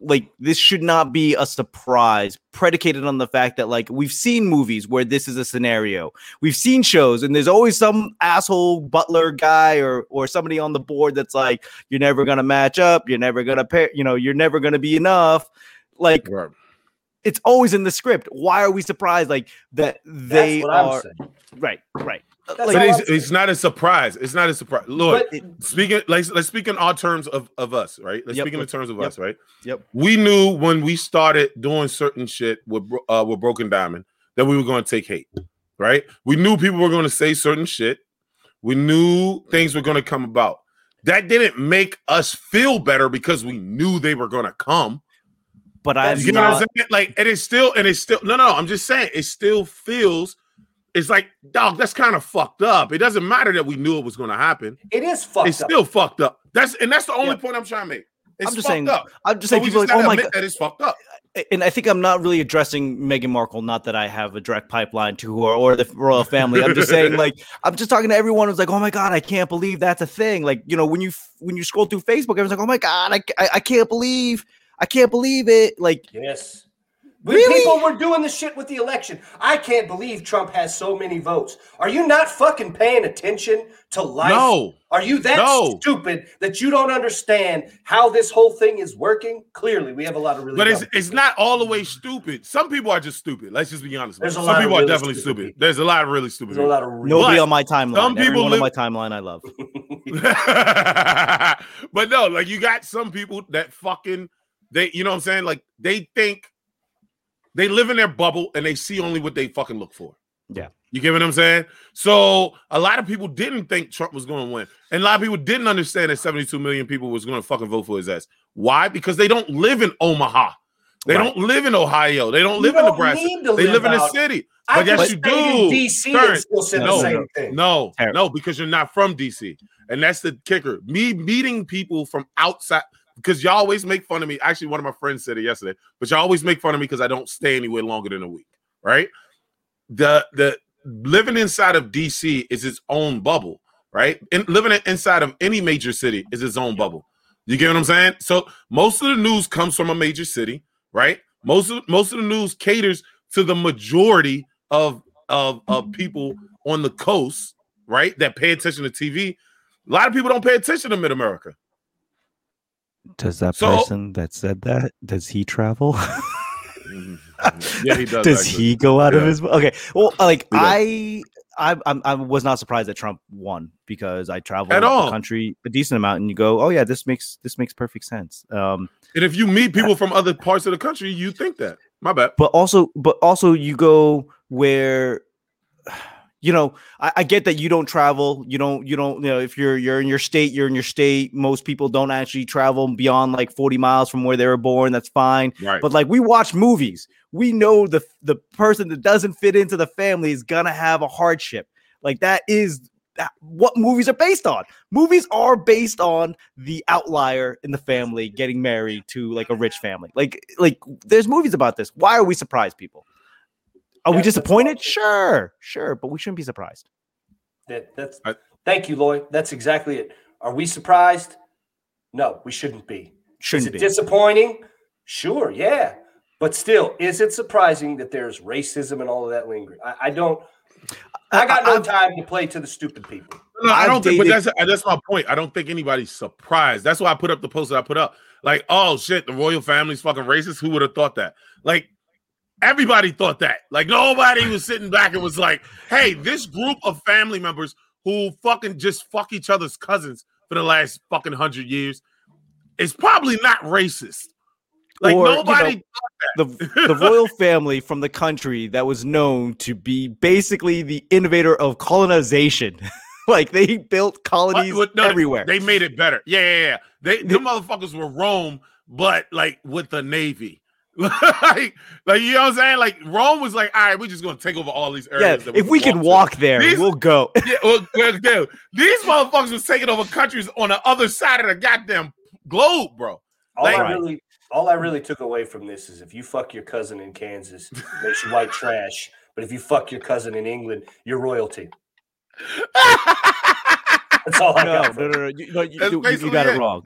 like this should not be a surprise predicated on the fact that, like, we've seen movies where this is a scenario. We've seen shows, and there's always some asshole butler guy or or somebody on the board that's like, you're never gonna match up, you're never gonna pair, you know, you're never gonna be enough. Like, Right. it's always in the script. Why are we surprised? Like that they That's what I'm are right, right. That's Like, But it's, it's not a surprise. It's not a surprise. Look, But speaking let's let's speak in all terms of of us, right? Let's Yep, speak in the terms of yep. us, right? Yep. We knew when we started doing certain shit with uh, with Broken Diamond that we were going to take hate, right? We knew people were going to say certain shit. We knew things were going to come about. That didn't make us feel better because we knew they were going to come. but I'm You know what I'm saying? Like and it is still, and it's still no, no. I'm just saying it still feels. It's like, dog, that's kind of fucked up. It doesn't matter that we knew it was going to happen. it is fucked it's up. still fucked up. That's and that's the only Yeah. point I'm trying to make. It's I'm just fucked saying- up. I'm just So saying people are just like, oh my god. that it's fucked up. And I think I'm not really addressing Meghan Markle. Not that I have a direct pipeline to her or the royal family. I'm just saying, *laughs* like, I'm just talking to everyone who's like, oh my god, I can't believe that's a thing. Like, you know, when you when you scroll through Facebook, everyone's like, oh my god, I, I, I can't believe, I can't believe it. Like, Yes. When Really? people were doing the shit with the election, I can't believe Trump has so many votes. Are you not fucking paying attention to life? No, Are you that No. stupid that you don't understand how this whole thing is working? Clearly, we have a lot of really. but it's dumb it's not all the way stupid. Some people are just stupid. Let's just be honest. There's a Some lot of people are definitely stupid stupid. There's a lot of really stupid. There's a lot of really. nobody on my timeline. some people live- on my timeline, I love. *laughs* but no, like you got some people that fucking they, you know what I'm saying? Like they think they live in their bubble and they see only what they fucking look for. Yeah. You get what I'm saying? So a lot of people didn't think Trump was going to win. And a lot of people didn't understand that 72 million people was going to fucking vote for his ass. Why? Because they don't live in Omaha. They Right. don't live in Ohio. They don't You live in don't Nebraska. They live live in a city. I But yes, you stay in do. DC Terrence, still say no, the same no, thing. No, no, because you're not from DC. And that's the kicker. Me meeting people from outside, because y'all always make fun of me. Actually, one of my friends said it yesterday, but y'all always make fun of me because I don't stay anywhere longer than a week. Right? The the living inside of DC is its own bubble, right? And living inside of any major city is its own bubble. You get what I'm saying? So most of the news comes from a major city, right? Most of most of the news caters to the majority of of of people on the coast, right? That pay attention to TV. A lot of people don't pay attention to Mid America. Does that So- person that said that does he travel? Yeah, he *laughs* does. does actually. he go out of his okay? Well, like I, I, I'm, I was not surprised that Trump won because I traveled At all. the country a decent amount, and you go, oh yeah, this makes this makes perfect sense. Um, And if you meet people from other parts of the country, you think that. My bad. but also but also you go where you know I, I get that you don't travel you don't you don't you know if you're you're in your state you're in your state most people don't actually travel beyond like 40 miles from where they were born that's fine. Right. but like we watch movies. We know the the person that doesn't fit into the family is gonna have a hardship. Like that is what movies are based on. Movies are based on the outlier in the family getting married to like a rich family. Like like there's movies about this. Why are we surprised people are we disappointed sure sure but we shouldn't be surprised That, that's I- thank you, Lloyd. That's exactly it. Are we surprised? No, we shouldn't be. shouldn't is it be disappointing? Sure, yeah. But still, is it surprising that there's racism and all of that lingering? I, I don't. I got no I've- time to play to the stupid people. No, I I've don't think, but that's that's my point. I don't think anybody's surprised. That's why I put up the post that I put up. Like, oh shit, the royal family's fucking racist. Who would have thought that? Like, everybody thought that. Like, nobody was sitting back and was like, hey, this group of family members who fucking just fuck each other's cousins for the last fucking hundred years is probably not racist. Like, Or, you know, nobody. the the royal family from the country that was known to be basically the innovator of colonization. *laughs* like they built colonies What- what- no, everywhere. They made it better. Yeah, yeah, yeah. They the motherfuckers were Rome, but like with the navy. Like, like you know what I'm saying? Like Rome was like, all right, we're just gonna take over all these yeah, areas. that if we can to." walk there, These- we'll go. *laughs* yeah, well, well, dude, these motherfuckers was taking over countries on the other side of the goddamn globe, bro. All Like- I really, all I really took away from this is if you fuck your cousin in Kansas, makes you white *laughs* trash. But if you fuck your cousin in England, you're royalty. *laughs* *laughs* That's all I no, got. no, no, no. You, no, you, you- you got it it. wrong.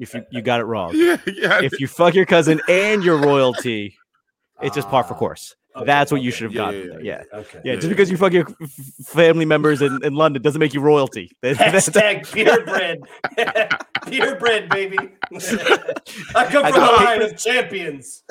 If you, you got it wrong. *laughs* yeah, yeah. If you fuck your cousin and your royalty, it's just par for Ah, course. okay, That's what you should have Yeah, gotten. yeah, yeah, Yeah. Okay. Yeah, Yeah, just yeah. because you fuck your f- f- family members in, in London doesn't make you royalty. *laughs* That- that's- Hashtag purebred. purebred, baby. I come from a got line of champions.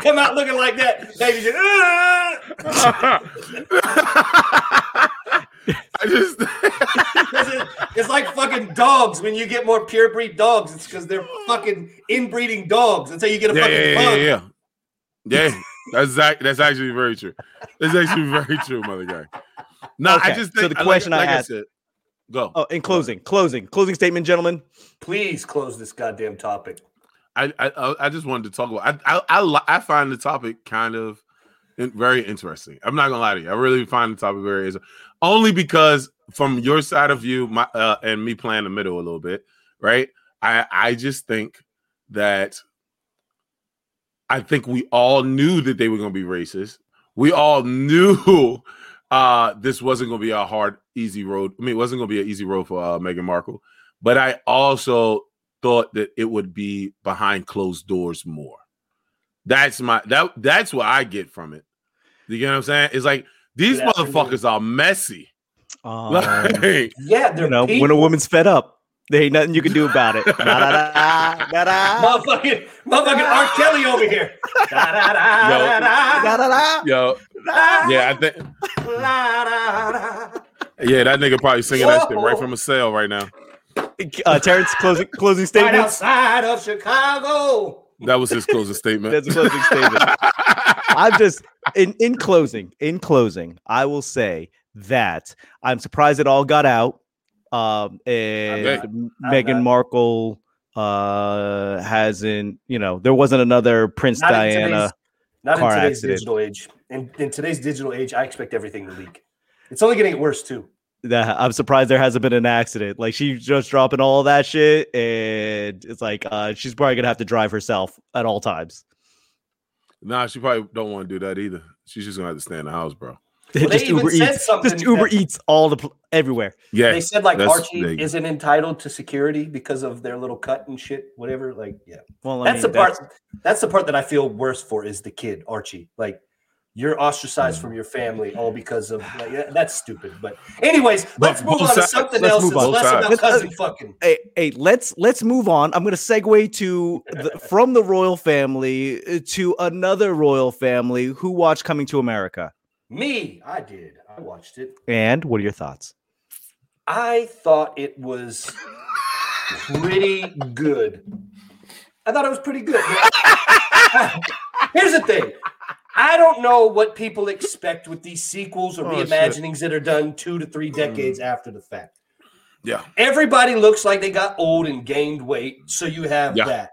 *laughs* come out looking like that. Baby just, *laughs* I just *laughs* it's like fucking dogs when you get more purebred dogs. It's because they're fucking inbreeding dogs. until you get a yeah, fucking yeah, yeah, pug. yeah, yeah. Yeah, that's that's actually very true. That's actually very true, mother guy. No, I Okay, just so the question I like, asked- said, go. oh, in closing, closing, closing statement, gentlemen. Please close this goddamn topic. I, I I just wanted to talk about. I I I, find the topic kind of very interesting. I'm not gonna lie to you. I really find the topic very interesting, only because from your side of view, my uh, and me playing the middle a little bit, right? I I just think that I think we all knew that they were gonna be racist. We all knew *laughs* uh this wasn't gonna be a hard, easy road. I mean, it wasn't gonna be an easy road for uh, Meghan Markle. But I also thought that it would be behind closed doors more. That's my that that's what I get from it. You get what I'm saying? It's like these Good afternoon. motherfuckers are messy. Um, Like, *laughs* Yeah, they're you know, people. when a woman's fed up, there ain't nothing you can do about it. *laughs* Da-da-da, da-da, motherfucking motherfucking R. Kelly over here. Da, da, da, Yo. da, da, da-da-da. yo, yeah, I think da, da, da. yeah, that nigga probably singing that shit right from a cell right now. Uh, Terrence, closing closing Right outside of Chicago. That was his closing statement. That's a closing statement. *laughs* I'm just in in closing. In closing, I will say that I'm surprised it all got out. Um, and bet. M- I'm Meghan. Markle uh hasn't. You know, there wasn't another Prince Not Diana. today's, not in today's accident. digital age. In, in today's digital age, I expect everything to leak. It's only going to get worse too. That I'm surprised there hasn't been an accident. Like she's just dropping all that shit, and it's like uh she's probably gonna have to drive herself at all times. nah, she probably don't want to do that either. She's just gonna have to stay in the house, bro. *laughs* Well, they just even Uber said Eats. something Just Uber that- Eats all the pl- everywhere. Yeah, They said like Archie big. isn't entitled to security because of their little cut and shit, whatever. Like, yeah, Well, I that's mean, the part. That's the part that I feel worse for is the kid Archie. Like, you're ostracized Mm. from your family all because of like, yeah, that's stupid. But anyways, let's move on to sides- something let's else move on. less Both about sides. cousin fucking. hey, hey, let's let's move on. I'm going to segue to the, from the royal family uh, to another royal family who watched Coming to America. Me, I did. I watched it. And what are your thoughts? I thought it was pretty good. I thought it was pretty good. *laughs* Here's the thing. I don't know what people expect with these sequels or Oh, shit. reimaginings that are done two to three decades after the fact. yeah. Everybody looks like they got old and gained weight, so you have Yeah. that.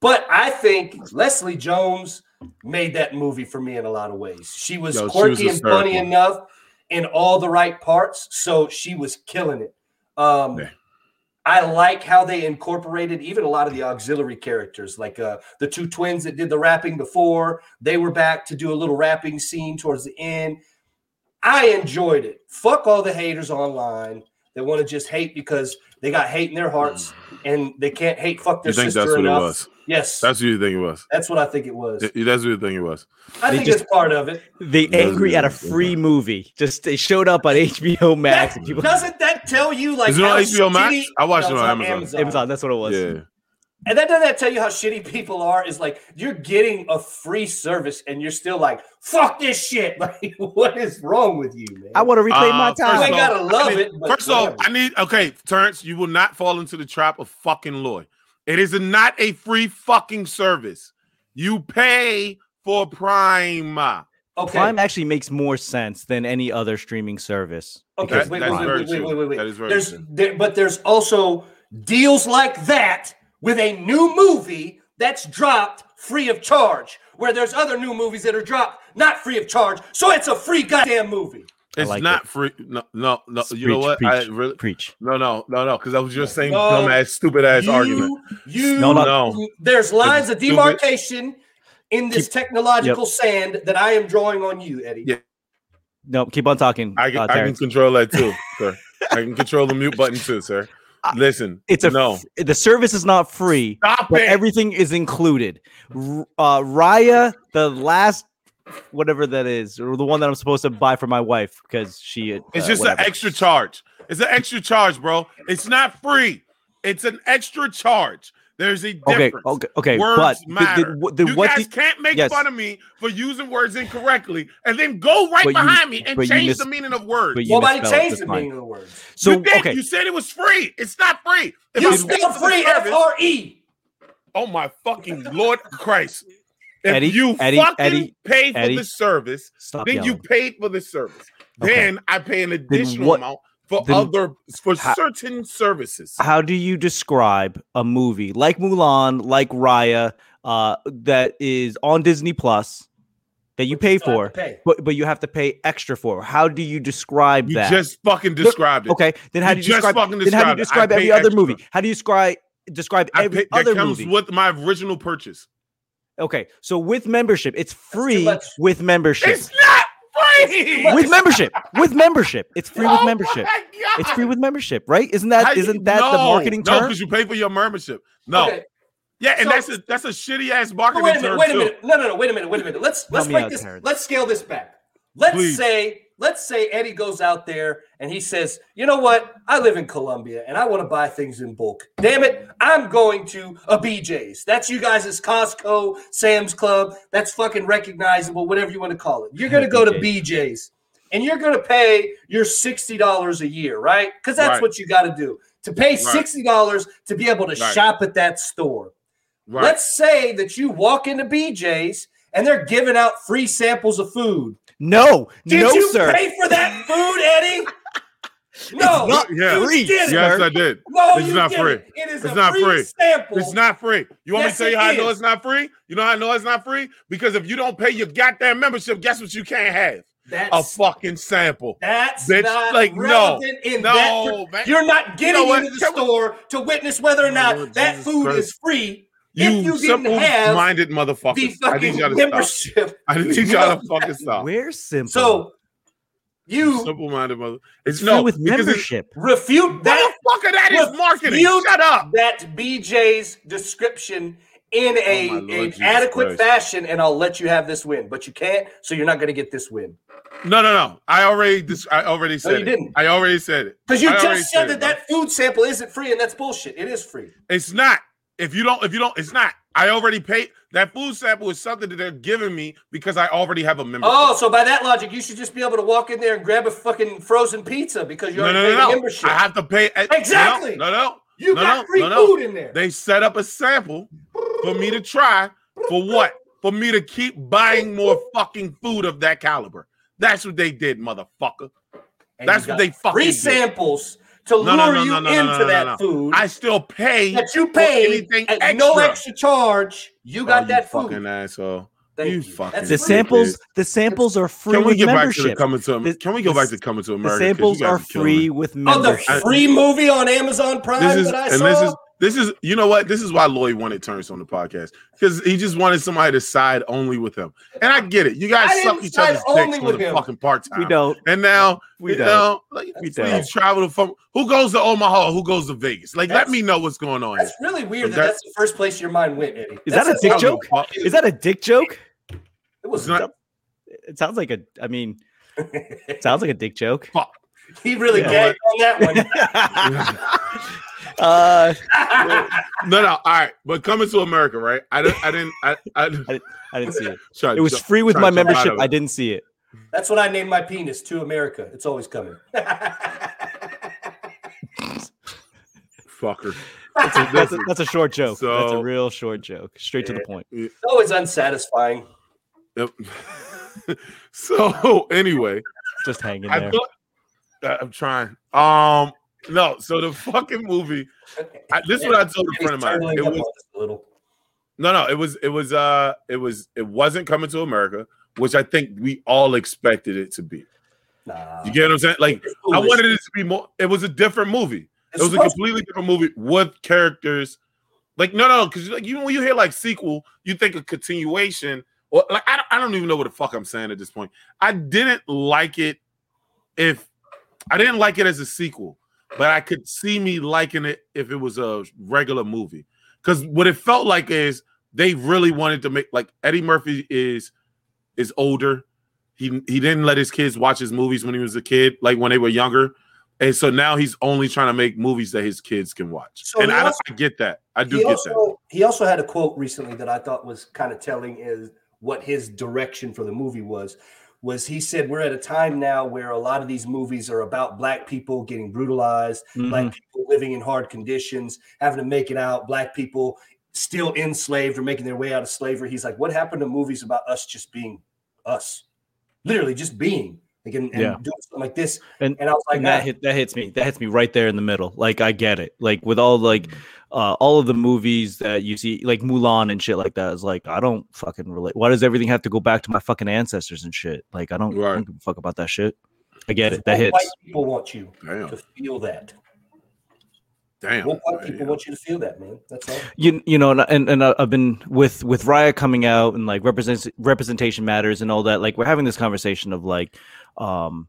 But I think Leslie Jones made that movie for me in a lot of ways. She was Yo, she was quirky and funny enough in all the right parts, so she was killing it. Um, Yeah. I like how they incorporated even a lot of the auxiliary characters, like uh, the two twins that did the rapping before. They were back to do a little rapping scene towards the end. I enjoyed it. Fuck all the haters online that want to just hate because they got hate in their hearts and they can't hate fuck their You think sister that's what enough. it was? Yes, that's, That's what you think it was. That's what I think it was. Y- That's what you think it was. I They think just- it's part of it. They Doesn't angry at a make sense. free movie. Just they showed up on HBO Max. That- and people, doesn't that tell you like Is it on how HBO Max? I watched No, it it's on Amazon. Amazon. That's what it was. Yeah. And that doesn't that tell you how shitty people are? Is like you're getting a free service and you're still like, fuck this shit. *laughs* Like, what is wrong with you, man? I want to reclaim my Uh, first You time. ain't gotta love I need- it, but First off, whatever. I need okay, Terrence. You will not fall into the trap of fucking Lloyd. It is not a free fucking service. You pay for Prime. okay. Prime actually makes more sense than any other streaming service. Okay, wait, wait, wait, wait, wait, wait, wait. That is very there's true. there, but there's also deals like that with a new movie that's dropped free of charge, where there's other new movies that are dropped not free of charge. So it's a free goddamn movie. I It's like not it. free. No, no, no. Preach, You know what? I Preach, really preach. no, no, no, no. Because that was your same No. dumbass, stupid ass you, argument. You, No, no. No. There's lines of stupid. demarcation in this Keep- technological sand that I am drawing on you, Eddie. Yeah. No, keep on talking. I can, uh, I can control that too, sir. *laughs* I can control the mute button too, sir. Listen, It's a no. f- the service is not free, Stop but it. everything is included. R- Uh, Raya, the last whatever that is, or the one that I'm supposed to buy for my wife because she. Uh, It's just whatever. an extra charge. It's an extra charge, bro. It's not free. It's an extra charge. There's a Okay, difference. okay, okay, okay. Words but the- the- matter. the- you what guys the- can't make yes. fun of me for using words incorrectly and then go right But you- behind me and change mis- the meaning of words. but you Nobody misspelled changed the fine. meaning of words. So you did. okay, You said it was free. It's not free. If You I spelled pay for the free F service- R E. Oh my fucking Lord Christ. If Eddie, you Eddie, fucking Eddie, pay for Eddie, the service, stop then you yelling. paid for the service. Okay. Then I pay an additional what- amount for then other for how- certain services. How do you describe a movie like Mulan, like Raya, uh, that is on Disney Plus that you pay Still for, pay. but but you have to pay extra for? How do you describe You that? just fucking described it. okay, then how You do you just describe? fucking Then how do you describe every pay other extra. movie? How do you describe describe I every pay, that other comes movie? with my original purchase. Okay, so with membership, it's free with membership. It's not free. with membership, with membership, it's free with Oh membership. my God. It's free with membership, right? Isn't that How- not that the no, marketing No, term? because you pay for your membership. No. Okay. Yeah, and So- that's a that's a shitty ass No, marketing wait a minute. term Wait a too. minute. No, no, no. Wait a minute. Wait a minute. Let's let's me break this. Terrence. Let's scale this back. Let's Please. say let's say Eddie goes out there and he says, "You know what? I live in Columbia and I want to buy things in bulk. Damn it, I'm going to a BJ's. That's you guys' Costco, Sam's Club. That's fucking recognizable, whatever you want to call it. You're going to go to *laughs* BJ's." And you're going to pay your $60 a year, right? Because that's Right. what you got to do to pay sixty dollars to be able to Right. shop at that store. Right. Let's say that you walk into BJ's and they're giving out free samples of food. No, Did no, you sir. pay for that food, Eddie? *laughs* No, it's not Yeah. free, didn't. yes, sir. I did. No, It's not didn't. free. It is It's a not free, free. sample. It's not free. You want Yes, me to tell you it how I know it's not free? You know how I know it's not free? Because if you don't pay your goddamn membership, guess what you can't have? A fucking sample. That's Bitch, not like, no. relevant in No, that. man. You're not getting what? into the Can we- store to witness whether or oh, not Lord that Jesus food Christ. is free. You, you simple have minded the motherfuckers. I need fucking y'all to stop. membership. I need y'all to fucking stop. Where's simple? So you Simple minded mother. It's Free no with membership. refute that Motherfucker, that is marketing. Shut up. that BJ's description in oh, a Oh, my Lord an adequate Christ. fashion, and I'll let you have this win. But you can't, so you're not going to get this win No, no, no. I already dis- I already said no, you it. didn't. I already said it. because you I already just said it, that bro. that food sample isn't free, and that's bullshit. It is free. It's not. If you don't, if you don't, it's not. I already paid. That food sample is something that they're giving me because I already have a membership. Oh, so by that logic, you should just be able to walk in there and grab a fucking frozen pizza because you no, already no, paid no, no. membership. I have to pay. Exactly. No, no, no. you no, got no, free no, no. food in there. They set up a sample for me to try. For what? For me to keep buying more fucking food of that caliber. That's what they did, motherfucker. And that's what they fucking free did. samples to No, lure no, no, you no, no, into no, no, that no. food I still pay that you pay anything at extra. no extra charge. You Oh, got you that fucking food. asshole. Thank you you. fucking That's the free. samples, the samples are free Can we with get back to the coming to? The- can we go the back to coming to America? The America? 'Cause you samples are are me. free with Oh, the free movie on Amazon Prime This is that I and saw. this is this is you know what this is why Lloyd wanted Turns on the podcast because he just wanted somebody to side only with him and I get it you guys I suck each other's only dicks for with the him. fucking part time we don't. and now We don't. know like We don't. travel to fun. who goes to Omaha who goes to Vegas like let me know what's going on It's really weird that That- that's the first place your mind went, Eddie. Is that a That's dick joke? know. Is that a dick joke? It was not- It sounds like a. I mean, it *laughs* sounds like a dick joke. Fuck. he really Yeah. gagged on that one. *laughs* *laughs* uh, *laughs* no no all right but coming to America right I didn't I didn't I, I, I didn't see it. Try- It was try- free with my to jump out membership. I didn't see it. That's what I named my penis to America. It's always coming. *laughs* fucker That's a, that's a, *laughs* that's a short joke. that's a real short joke. Straight to the point. It's always unsatisfying. Yep. so anyway Just hanging I there. thought uh, I'm trying. Um, no. So the fucking movie. I, this is what I told a friend of mine. It was little. no, no. It was. It was. Uh, it was. It wasn't coming to America, which I think we all expected it to be. Nah. You get what I'm saying? Like I wanted it to be more. It was a different movie. It's It was a completely different movie with characters. Like no, no, because like you when you hear like sequel, you think a continuation or like I don't, I don't even know what the fuck I'm saying at this point. I didn't like it if I didn't like it as a sequel, but I could see me liking it if it was a regular movie. Because what it felt like is they really wanted to make like Eddie Murphy is is older. He he didn't let his kids watch his movies when he was a kid, like when they were younger. And so now he's only trying to make movies that his kids can watch. So and I, also- I get that. I do get that. he also had a quote recently that I thought was kind of telling is what his direction for the movie was was he said we're at a time now where a lot of these movies are about black people getting brutalized Mhm. black people living in hard conditions having to make it out black people still enslaved or making their way out of slavery he's like what happened to movies about us just being us literally just being like and, and Yeah. doing something like this And- and i was like that "Ah, hit that hits me. That hits me right there in the middle. Like I get it. Like with all like uh all of the movies that you see, like Mulan and shit like that, is like I don't fucking relate. Why does everything have to go back to my fucking ancestors and shit? Like I don't, I don't give a fuck about that shit. I get it. That what hits. white people want you Damn. to feel that Damn. what white people Damn. want you to feel that man that's all you you know and and, and I- I've been with with Raya coming out and like represent representation matters and all that like we're having this conversation of like um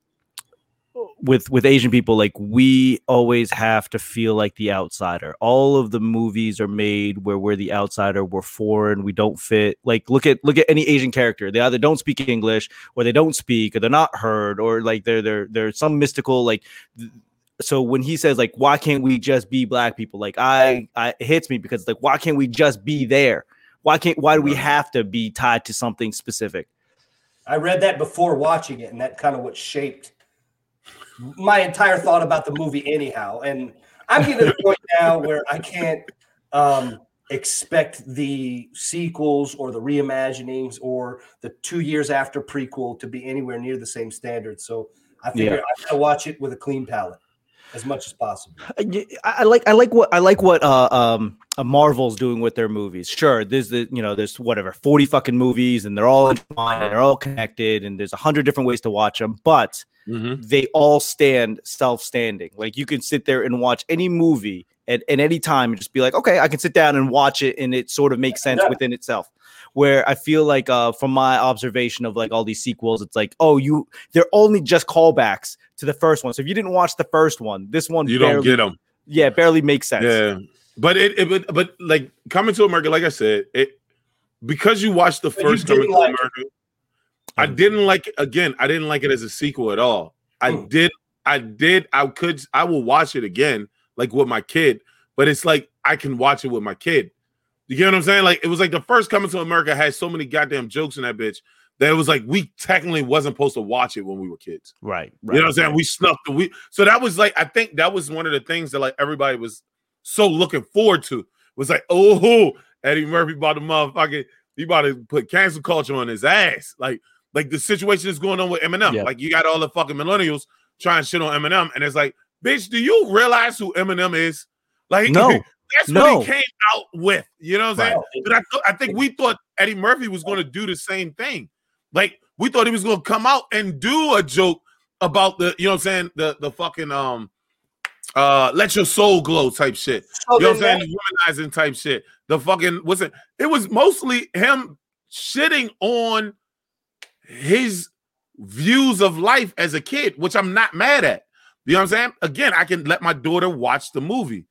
with with Asian people like we always have to feel like the outsider. All of the movies are made where we're the outsider we're foreign we don't fit. Like look at look at any Asian character. They either don't speak English or they don't speak or they're not heard or like they're they're they're some mystical like th- so when he says like why can't we just be black people? Like i i it hits me because like why can't we just be there? Why can't why do we have to be tied to something specific? I read that before watching it, and that kind of what shaped my entire thought about the movie, anyhow. And I'm getting to the point now where I can't um, expect the sequels or the reimaginings or the two years after prequel to be anywhere near the same standard. So I figure Yeah. I gotta watch it with a clean palate as much as possible. I, I like I like what I like what uh, um uh, Marvel's doing with their movies. Sure, there's the you know there's whatever forty fucking movies and they're all intertwined and they're all connected and there's a hundred different ways to watch them, but Mhm. they all stand self-standing. Like you can sit there and watch any movie at, at any time and just be like, okay, I can sit down and watch it and it sort of makes sense Yeah. within itself. Where I feel like uh from my observation of like all these sequels, it's like, oh, you they're only just callbacks to the first one. So if you didn't watch the first one, this one You barely, don't get them. yeah, barely makes sense. Yeah, but it, it but, but like coming to America, like I said, it because you watched the But first coming didn't to America, it. I didn't like it again. I didn't like it as a sequel at all. I Hmm. did. I did. I could. I will watch it again, like with my kid. But it's like I can watch it with my kid. You get what I'm saying? Like it was like the first coming to America had so many goddamn jokes in that bitch that it was like we technically wasn't supposed to watch it when we were kids. Right. You know what I'm saying? We snuck the we so that was like I think that was one of the things that like everybody was so looking forward to was like, oh Eddie Murphy about the motherfucking he about to put cancel culture on his ass. Like, like the situation is going on with Eminem. Yeah. Like you got all the fucking millennials trying shit on Eminem, and it's like, bitch, do you realize who Eminem is? Like, No. *laughs* that's No. what he came out with. You know what I'm saying? But I, th- I think we thought Eddie Murphy was going to do the same thing. Like we thought he was going to come out and do a joke about the, you know what I'm saying, the the fucking um uh let your soul glow type shit. So you know what I'm saying? The womanizing type shit. The fucking what's it? It was mostly him shitting on his views of life as a kid, which I'm not mad at. You know what I'm saying? Again, I can let my daughter watch the movie,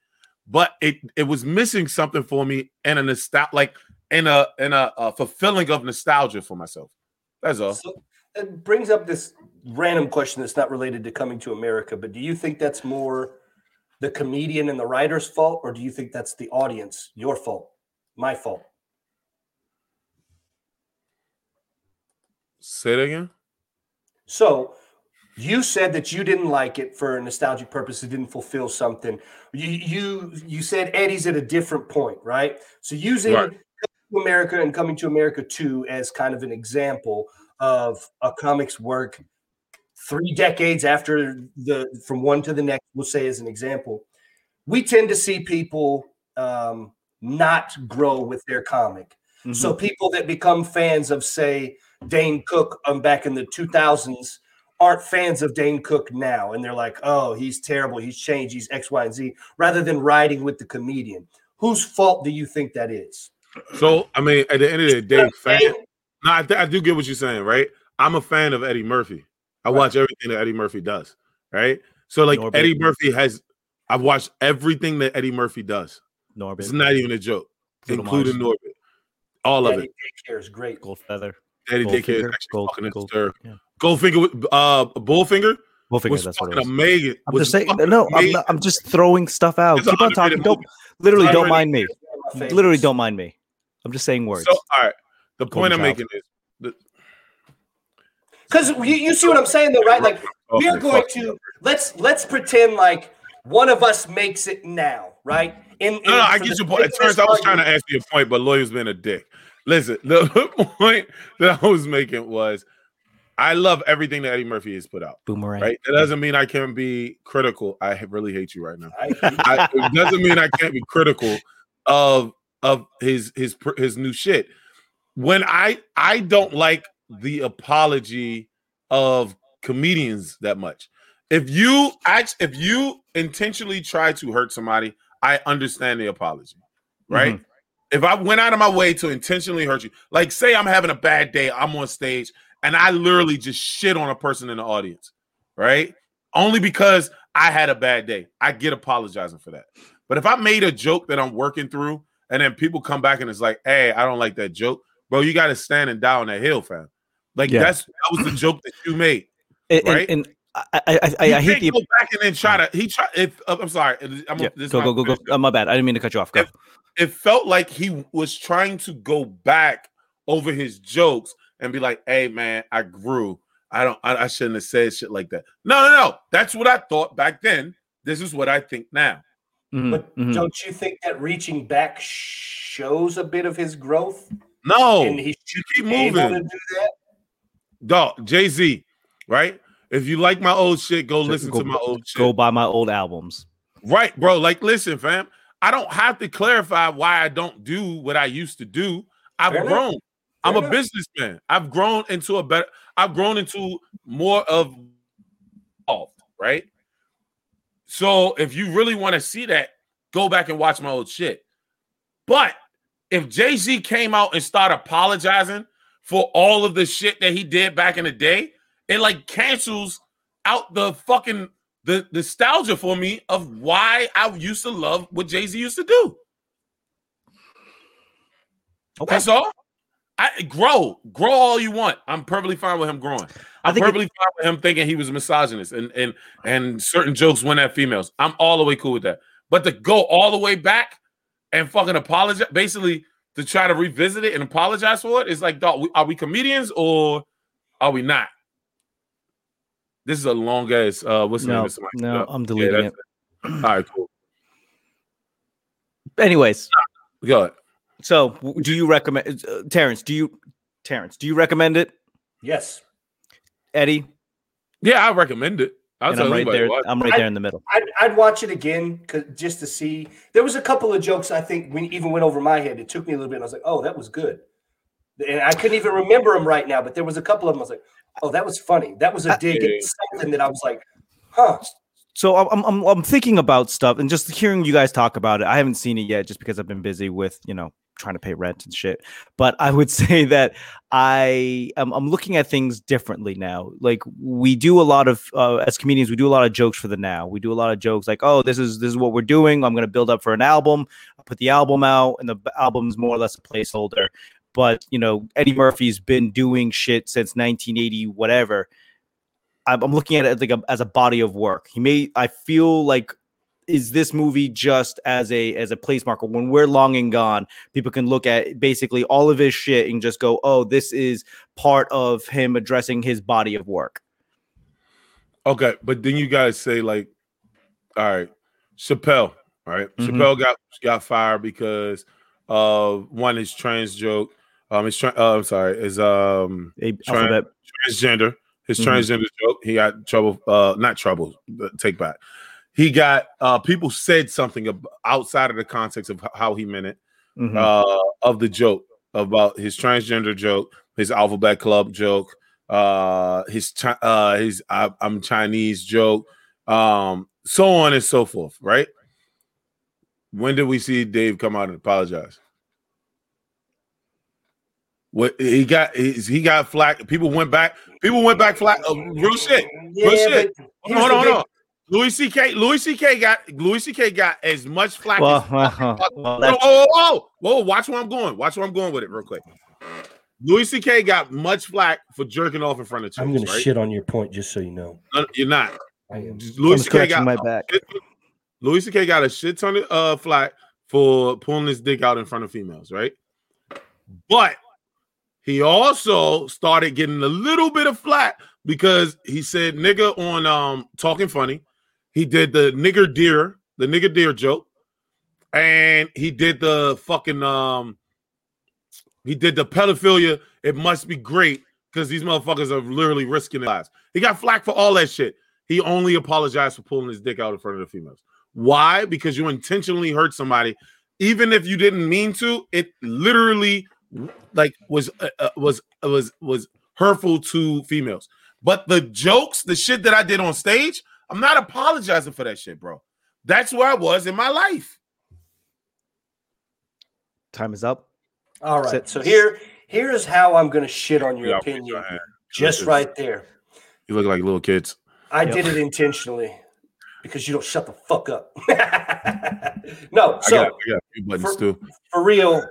but it it was missing something for me and a nostalgia, like in a in a, a fulfilling of nostalgia for myself. That's all. So it brings up this random question that's not related to coming to America, but do you think that's more the comedian and the writer's fault, or do you think that's the audience, your fault, my fault? Say it again. So you said that you didn't like it for a nostalgic purposes, it didn't fulfill something. You you you said Eddie's at a different point, right? So using Right. To America and Coming to America 2 as kind of an example of a comics work three decades after the from one to the next, we'll say as an example, we tend to see people um, not grow with their comic. Mm-hmm. So people that become fans of, say, Dane Cook um, back in the 2000s aren't fans of Dane Cook now, and they're like, "Oh, he's terrible. He's changed. He's X, Y, and Z." Rather than riding with the comedian, whose fault do you think that is? So I mean, at the end of the day, You know what I'm fan. No, I, th- I do get what you're saying, right? I'm a fan of Eddie Murphy. I watch everything that Eddie Murphy does, right? So like Norbit. Eddie Murphy has, I've watched everything that Eddie Murphy does. Norbit, It's not even a joke, Bruno including Mars. Norbit. All of Eddie it. Daycare is great. Gold Feather, Eddie Daycare is Goldfinger, actually Gold- fucking Gold- absurd. yeah. Goldfinger, with- uh, Bullfinger Goldfinger. was That's what fucking it was. amazing. I'm was just saying. No, I'm, not, I'm just throwing stuff out. It's Keep on talking. Don't literally It's don't mind me. One of my Literally don't mind me. I'm just saying words. So all right, the point I'm Golden making is Because you, you see what I'm saying, though, right? Like we are going to let's let's pretend like one of us makes it now, right? In, in No, no, I for get your point. It sake of turns I was trying to ask you a point, but lawyer's been a dick. Listen, *laughs* the point that I was making was I love everything that Eddie Murphy has put out. Boomerang. Right? That doesn't mean I can't be critical. I really hate you right now. I- I, it doesn't mean I can't be critical of of his his his new shit. When I I don't like the apology of comedians that much. If you act, if you intentionally try to hurt somebody, I understand the apology, right? Mm-hmm. If I went out of my way to intentionally hurt you, like say I'm having a bad day, I'm on stage and I literally just shit on a person in the audience, right? Only because I had a bad day. I get apologizing for that. But if I made a joke that I'm working through and then people come back and it's like, hey, I don't like that joke, bro, you got to stand and die on that hill, fam. Like Yeah. that's that was the *clears throat* joke that you made. And, and- right? and I, I, I, I, I hate the. go back and then try to. He tried. If uh, I'm sorry, I'm Yeah, this go go go go. finish. Oh, my bad. I didn't mean to cut you off. Go. If- It felt like he was trying to go back over his jokes and be like, "Hey, man, I grew. I don't. I, I shouldn't have said shit like that." No, no, no. That's what I thought back then. This is what I think now. Mhm, But mhm. don't you think that reaching back shows a bit of his growth? No, and he's you keep able to moving. do that? Dog, Jay Z, right? If you like my old shit, go So listen go- to my old shit. Go buy my old albums. Right, bro. Like, listen, fam. I don't have to clarify why I don't do what I used to do. I've Fair enough. grown. I'm Fair a enough. businessman. I've grown into a better. I've grown into more of right? So if you really want to see that, go back and watch my old shit. But if Jay Z came out and started apologizing for all of the shit that he did back in the day, it like cancels out the fucking the nostalgia for me of why I used to love what Jay Z used to do. Okay. That's all. I grow, grow all you want. I'm perfectly fine with him growing. I I'm think it- perfectly fine with him thinking he was a misogynist and and and certain jokes went at females. I'm all the way cool with that. But to go all the way back and fucking apologize, basically to try to revisit it and apologize for it, it's like, dog, are we comedians or are we not? This is a long ass. Uh, what's the name No, of somebody? no, Yeah. I'm deleting that's it. All right, cool. *clears throat* Anyways, Go ahead. so do you recommend uh, Terrence? Do you Terrence? Do you recommend it, Yes. Eddie? Yeah, I recommend it. I'll and tell I'm right there. watch. I'm right I- there in the middle. I'd, I'd watch it again 'cause- just to see. There was a couple of jokes I think we even went over my head. It took me a little bit. And I was like, oh, that was good. And I couldn't even remember them right now, but there was a couple of them. I was like, oh, that was funny. That was a dig at something that I was like, huh. So I'm, I'm I'm thinking about stuff and just hearing you guys talk about it. I haven't seen it yet, just because I've been busy with you know trying to pay rent and shit. But I would *laughs* say that I am I'm looking at things differently now. Like we do a lot of uh, as comedians, we do a lot of jokes for the now. We do a lot of jokes like, oh, this is this is what we're doing. I'm gonna build up for an album. I'll put the album out, and the album's more or less a placeholder. But you know, Eddie Murphy's been doing shit since 1980, whatever. I'm, I'm looking at it like a, as a body of work. He may. I feel like is this movie just as a as a place marker when we're long and gone people can look at basically all of his shit and just go oh this is part of him addressing his body of work Okay, but then you guys say like, all right, Chappelle, all right? Mhm. Chappelle got got fired because of one his trans joke. Um, tra- uh, I'm sorry, is um A- Trans- transgender. His Mhm. transgender joke. He got trouble. Uh, not trouble. but Take back. He got uh people said something ab- outside of the context of how he meant it Mhm. uh, of the joke about his transgender joke, his alphabet club joke, uh, his Chi- uh, his I, I'm Chinese joke, um, so on and so forth. Right? When did we see Dave come out and apologize? What he got? He, he got flack. People went back. People went back flack. Uh, real shit. Yeah, shit. but Hold on, the hold big- on. Louis C.K. Louis C.K. got Louis C.K. got as much flack well, as well, well, Whoa, whoa, whoa, whoa! Watch where I'm going. Watch where I'm going with it, real quick. Louis C.K. got much flack for jerking off in front of chicks. I'm gonna shit on your point just so you know. No, you're not. I am. Louis C.K. got my back. Louis C.K. got a shit ton of uh, flack for pulling his dick out in front of females, right? But he also started getting a little bit of flack because he said nigga on um talking funny. He did the nigger deer, the nigger deer joke, and he did the fucking um he did the pedophilia. It must be great because these motherfuckers are literally risking their lives. He got flack for all that shit. He only apologized for pulling his dick out in front of the females. Why? Because you intentionally hurt somebody, even if you didn't mean to. It literally like was uh, uh, was was was hurtful to females. But the jokes, the shit that I did on stage, I'm not apologizing for that shit, bro. That's where I was in my life. time is up All right. Sit- So here, here is how I'm going to shit on your Yeah, opinion. yeah. Just This right there. You look like little kids. I Yep. did it intentionally because you don't shut the fuck up. *laughs* no, I so got, I got a few buttons for- too. for real,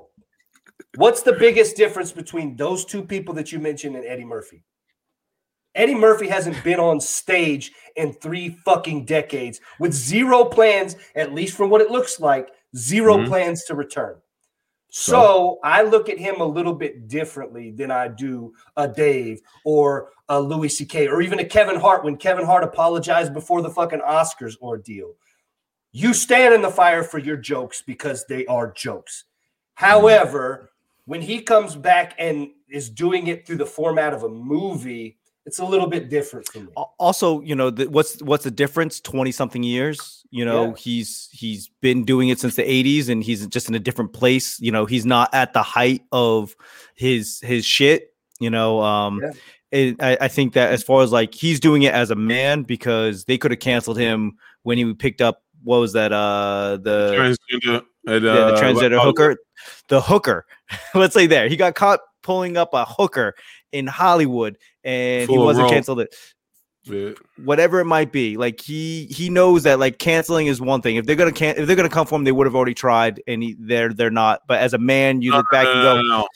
what's the biggest difference between those two people that you mentioned and Eddie Murphy? Eddie Murphy hasn't been on stage in three fucking decades with zero plans, at least from what it looks like, 0 Mhm. plans to return. So? So I look at him a little bit differently than I do a Dave or a Louis C.K. or even a Kevin Hart when Kevin Hart apologized before the fucking Oscars ordeal. you stand in the fire for your jokes because they are jokes. However, when he comes back and is doing it through the format of a movie, it's a little bit different for me. Also, you know, the, what's what's the difference? Twenty something years. You know, Yeah. he's he's been doing it since the '80s, and he's just in a different place. You know, he's not at the height of his his shit. You know, um, Yeah. it, I, I think that as far as like he's doing it as a man because they could have canceled him when he picked up what was that? Uh, the transgender, and, yeah, the uh, transgender uh, hooker, the hooker. *laughs* Let's say there, he got caught pulling up a hooker in Hollywood, and he wasn't canceled. It yeah. whatever it might be. Like he he knows that like canceling is one thing. If they're gonna can if they're gonna come for him, they would have already tried, and he, they're they're not. But as a man, you No, look back no, and go, no, no.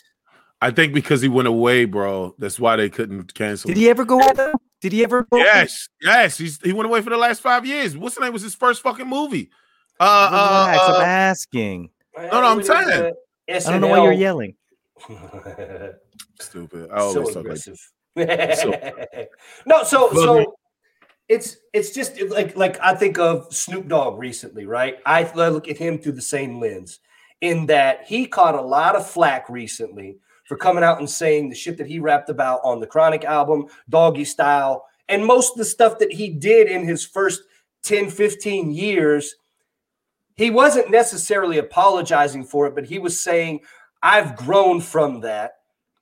I think because he went away, bro. That's why they couldn't cancel. did him. he ever go? though? Did he ever? Go away? Yes, yes. He's he went away for the last five years. What's the name? Was his first fucking movie? Uh, uh, Relax, I'm uh, asking. no, no, I'm saying. I don't know why you're yelling. *laughs* stupid. I always so talk like aggressive. *laughs* no, so so it's it's just like like I think of Snoop Dogg recently, right? I I look at him through the same lens in that he caught a lot of flack recently for coming out and saying the shit that he rapped about on the Chronic album, Doggy Style, and most of the stuff that he did in his first 10, 15 years. He wasn't necessarily apologizing for it, but he was saying, I've grown from that.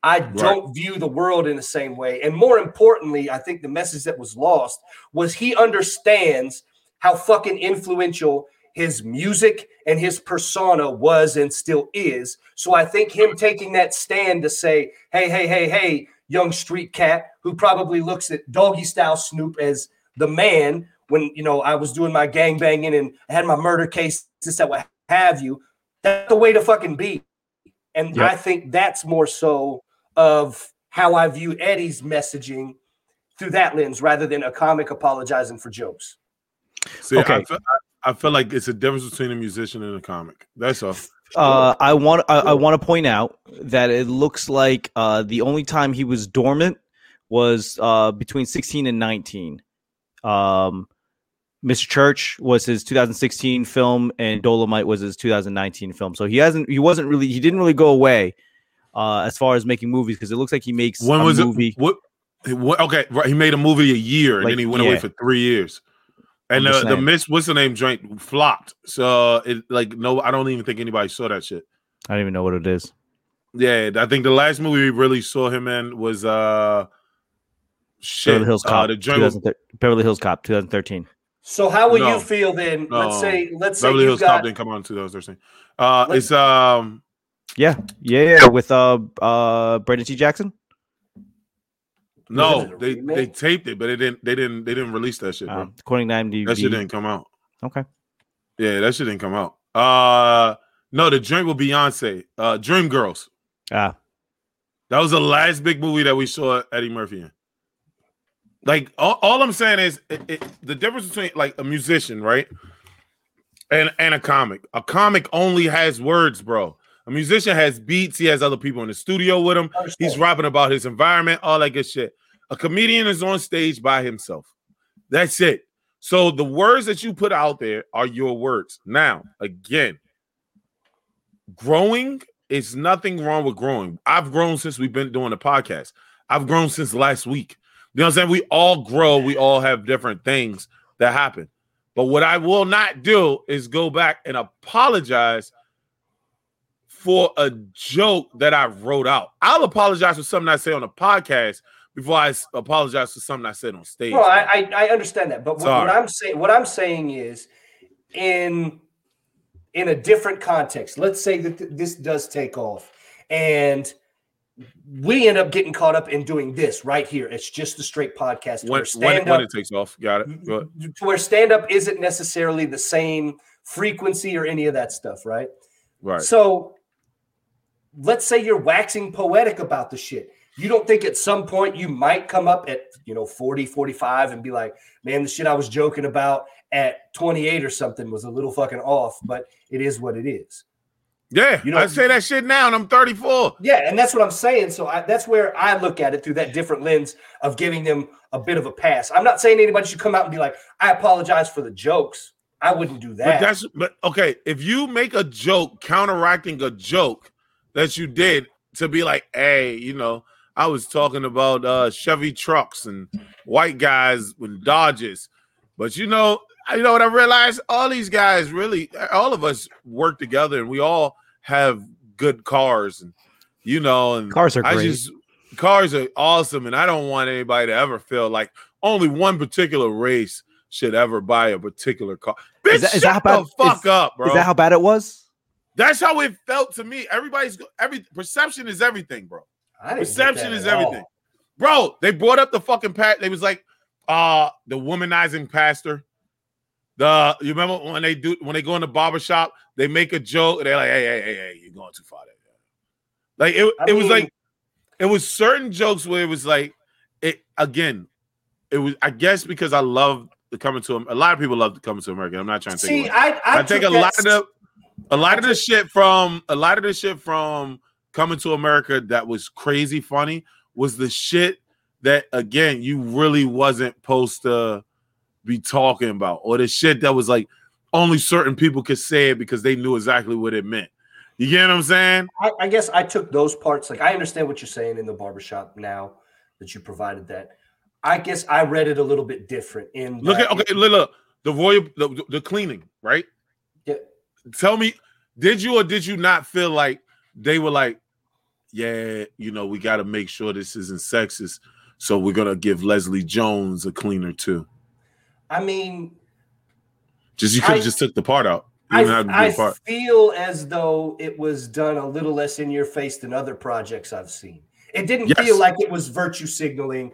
I don't view the world in the same way. And more importantly, I think the message that was lost was he understands how fucking influential his music and his persona was and still is. So I think him taking that stand to say, hey, hey, hey, hey, young street cat who probably looks at doggy style Snoop as the man when you know I was doing my gang banging and I had my murder case, this, that, what have you. That's the way to fucking be. And Yep. I think that's more so of how I view Eddie's messaging through that lens rather than a comic apologizing for jokes. See, Okay. I, feel, I, I feel like it's a difference between a musician and a comic. That's all. Uh, I want I, I want to point out that it looks like uh, the only time he was dormant was uh, between 16 and 19. Um, Mr. Church was his 2016 film, and Dolemite was his 2019 film. So he hasn't he wasn't really he didn't really go away uh, as far as making movies because it looks like he makes When a was movie. it? What, what? Okay, right. He made a movie a year, and Like, then he went away for three years. And I'm the, the. Miss, what's the name? Joint flopped. So it like no, I don't even think anybody saw that shit. I don't even know what it is. Yeah, I think the last movie we really saw him in was uh shit. Beverly Hills uh, Cop. the with 2013 Beverly Hills Cop 2013. So how will No. you feel then? let's say let's say Beverly you Hills Cop got didn't come out in 2013. Uh, Let- it's um Yeah, yeah, yeah. With uh uh Brandon T. Jackson. No, a they they taped it, but they didn't they didn't they didn't release that shit, bro. Um, according to IMDb. that shit didn't come out. Okay. Yeah, that shit didn't come out. Uh no, the joint with Beyonce, uh Dream Girls. Ah, That was the last big movie that we saw Eddie Murphy in. Like all, all I'm saying is it, it, the difference between like a musician, right, and and a comic. A comic only has words, bro. A musician has beats. He has other people in the studio with him. He's rapping about his environment, all that good shit. A comedian is on stage by himself. That's it. So the words that you put out there are your words. Now, again, growing is nothing wrong with growing. I've grown since we've been doing the podcast. I've grown since last week. You know what I'm saying? We all grow, we all have different things that happen. But what I will not do is go back and apologize for a joke that I wrote out. I'll apologize for something I say on a podcast before I apologize for something I said on stage. No, I, I I understand that, but what, what I'm saying what I'm saying is in in a different context. Let's say that th- this does take off, and we end up getting caught up in doing this right here. It's just a straight podcast. when, when, when it takes off. Got it. Mm-hmm. Go to where stand up isn't necessarily the same frequency or any of that stuff, right? Right. So let's say you're waxing poetic about the shit. You don't think at some point you might come up at, you know, 40, 45 and be like, man, the shit I was joking about at 28 or something was a little fucking off, but it is what it is. Yeah. You know- I say that shit now and I'm 34. Yeah, and that's what I'm saying. So I, that's where I look at it through that different lens of giving them a bit of a pass. I'm not saying anybody should come out and be like, I apologize for the jokes. I wouldn't do that. But that. that's but okay. If you make a joke counteracting a joke that you did to be like, hey, you know, I was talking about uh Chevy trucks and white guys with Dodges, but you know, you know what I realized? All these guys really, all of us work together, and we all have good cars, and you know, and Cars are I great. just cars are awesome, and I don't want anybody to ever feel like only one particular race should ever buy a particular car. Bitch, Is that- is shut that how the bad- fuck up, bro. Is that how bad it was? That's how it felt to me. Everybody's every perception is everything, bro. I didn't get Perception is at all. everything, bro. They brought up the fucking pat. They was like, uh, the womanizing pastor. The you remember when they do when they go in the barber shop, they make a joke. They're like, hey, hey, hey, hey, you're going too far there. Like it, I it was like it was certain jokes where it was like it again. It was I guess because I love the coming to a lot of people love the coming to America. I'm not trying to take See, away. I, I, I, take a lot of the a lot of the shit from a lot of the shit from coming to America that was crazy funny was the shit that again you really wasn't supposed to be talking about or the shit that was like only certain people could say it because they knew exactly what it meant. You get what I'm saying? I, I guess I took those parts. Like I understand what you're saying in the barbershop now that you provided that. I guess I read it a little bit different. In Look at okay, look, look the royal the, the cleaning, right? Yeah. Tell me, did you or did you not feel like they were like, yeah, you know, we got to make sure this isn't sexist, so we're gonna give Leslie Jones a cleaner too. I mean, Just you could have just took the part out. I, have to do I part. feel as though it was done a little less in your face than other projects I've seen. It didn't Yes. feel like it was virtue signaling.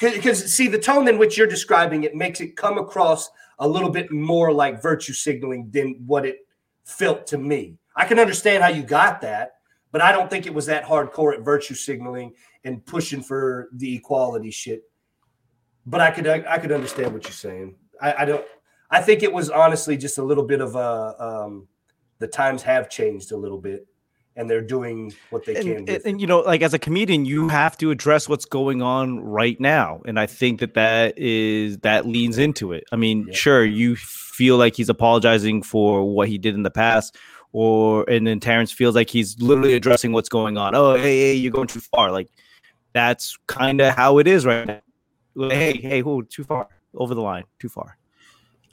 Because, see, the tone in which you're describing it makes it come across a little bit more like virtue signaling than what it felt to me. I can understand how you got that, but I don't think it was that hardcore at virtue signaling and pushing for the equality shit. But I could I, could understand what you're saying. I, I don't. I think it was honestly just a little bit of a. Um, the times have changed a little bit, and they're doing what they can. and, and, and, you know like as a comedian you have to address what's going on right now and i think that that is that leans into it i mean Yeah. sure you feel like he's apologizing for what he did in the past or and then terrence feels like he's literally addressing what's going on oh hey, hey you're going too far like that's kind of how it is right now hey hey who too far over the line too far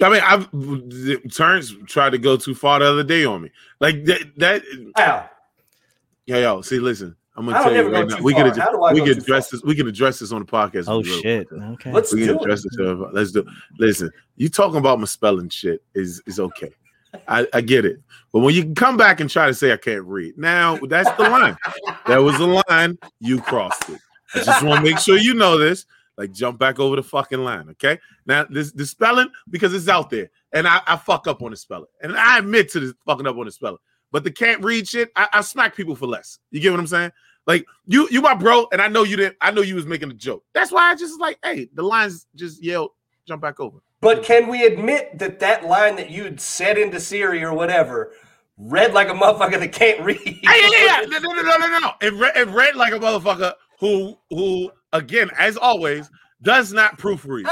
I mean, I've Terrence tried to go too far the other day on me. Like that. that Ow. yo, yo, see, listen. I'm gonna don't tell you ever go right now. We far. can How we go can address far? this. We can address this on the podcast. oh shit okay Let's We can do address it. this. uh, Let's do. Listen, you talking about my spelling shit is is okay. I, I get it, but when you come back and try to say I can't read, now that's the line. that was the line. You crossed it. I just want to make sure you know this. Like jump back over the fucking line, okay? Now this the spelling because it's out there, and I, I fuck up on the spelling, and I admit to this fucking up on the spelling. But the can't read shit, I, I smack people for less. You get what I'm saying? Like you, you my bro, and I know you didn't. I know you was making a joke. That's why I just like, hey, the lines just yelled, jump back over. But can we admit that that line that you'd said into Siri or whatever read like a motherfucker that can't read? Yeah, yeah, yeah. *laughs* No, no, no, no, no, no. It, re- it read like a motherfucker who, who, again, as always, does not proofread.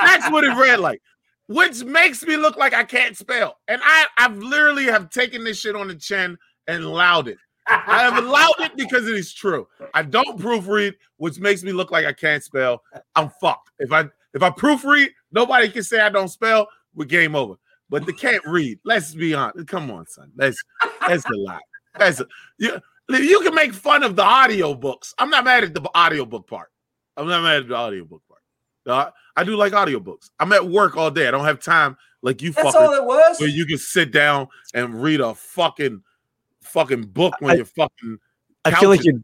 That's what it read like, which makes me look like I can't spell. And I, I've literally have taken this shit on the chin and allowed it. I have allowed it because it is true. I don't proofread, which makes me look like I can't spell. I'm fucked. If I if I proofread, nobody can say I don't spell. We're game over. But they can't read. Let's be honest. Come on, son. That's that's a lot. That's a, you. You can make fun of the audio books. I'm not mad at the audiobook part. I'm not mad at the audiobook part. I do like audiobooks. I'm at work all day. I don't have time like you That's all it was. where you can sit down and read a fucking fucking book when I- you're fucking I feel like you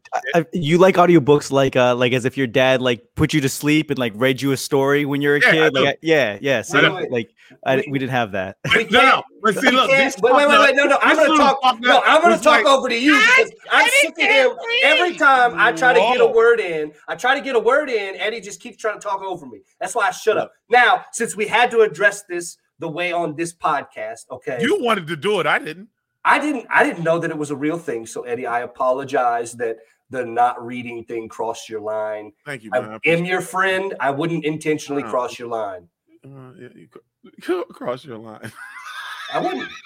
you like audiobooks like uh like as if your dad like put you to sleep and like read you a story when you're a Yeah, kid. do. Like I- yeah, yeah. See, do. like I, We- we didn't have that. *laughs* *laughs* No, no. But see, look, can't- wait, wait, wait, wait, no, no. I'm gonna talk. No, I'm gonna talk like, over to you because I'm sick of him. Every time I try to get a word in, I try to get a word in. Eddie just keeps trying to talk over me. That's why I shut up. Now, since we had to address this the way on this podcast, okay, You wanted to do it. I didn't. I didn't. I didn't know that it was a real thing. So Eddie, I apologize that the not reading thing crossed your line. Thank you, man. I I am your friend. I wouldn't intentionally Wow. cross your line. Uh, yeah, you cr- *laughs* cross your line. I wouldn't. *laughs*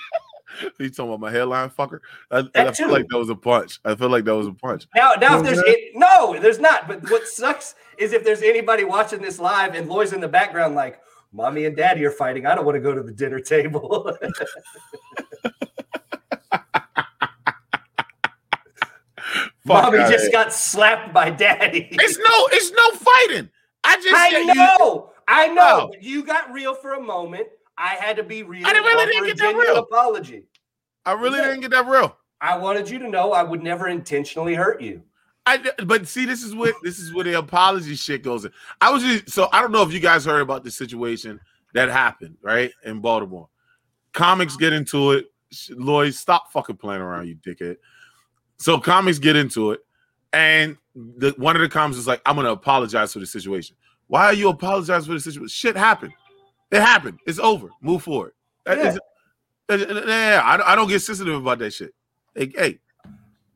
You talking about my headline fucker? I, I feel like that was a punch. I feel like that was a punch. Now, now, if No, there's no. it, no, there's not. But what sucks is if there's anybody watching this live and Lloyd's in the background, like, "Mommy and Daddy are fighting. I don't want to go to the dinner table." *laughs* *laughs* Mommy just got slapped by Daddy. It's no, it's no fighting. I just I said you- know, I know. No. but You got real for a moment. I had to be real. I didn't- really didn't get that real. apology. I really Yeah. didn't get that real. I wanted you to know I would never intentionally hurt you. I but see, this is what this is where the apology shit goes in. I was just so I don't know if you guys heard about the situation that happened right in Baltimore. Comics get into it. Lloyd, stop fucking playing around, you dickhead. So comics get into it, and the one of the comics is like, "I'm gonna apologize for the situation." Why are you apologizing for the situation? Shit happened. It happened. It's over. Move forward. Yeah. is- that- that- yeah, I, I don't get sensitive about that shit. Hey, hey,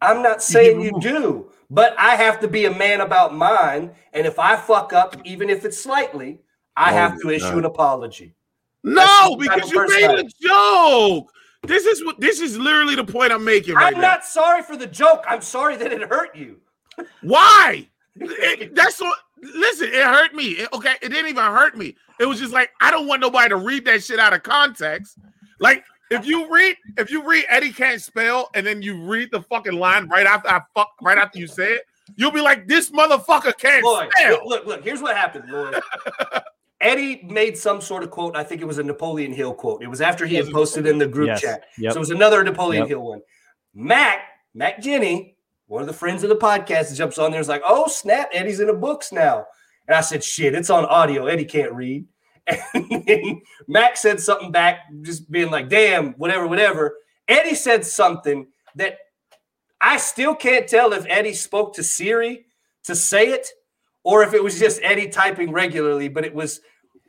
I'm not saying you do, but I have to be a man about mine. And if I fuck up, even if it's slightly, I Oh have to my issue God. an apology. No, That's the type because you made a joke. This is what this is literally the point I'm making right I'm now. not sorry for the joke. I'm sorry that it hurt you. Why? It- *laughs* that's what. Listen, it hurt me. It- okay, it didn't even hurt me. It was just like I don't want nobody to read that shit out of context. Like if you read, if you read Eddie can't spell, and then you read the fucking line right after I fuck, right after you say it, you'll be like, this motherfucker can't Lloyd, spell. look, look, look, here's what happened, Lloyd. *laughs* Eddie made some sort of quote. I think it was a Napoleon Hill quote. It was after he had posted in the group Yes. chat. Yep. So it was another Napoleon Yep. Hill one. Mac, Mac Jenny, one of the friends of the podcast, jumps on there and is like, oh, snap, Eddie's in the books now. And I said, shit, it's on audio. Eddie can't read. *laughs* And Mac said something back, just being like, damn, whatever, whatever. Eddie said something that I still can't tell if Eddie spoke to Siri to say it or if it was just Eddie typing regularly, but it was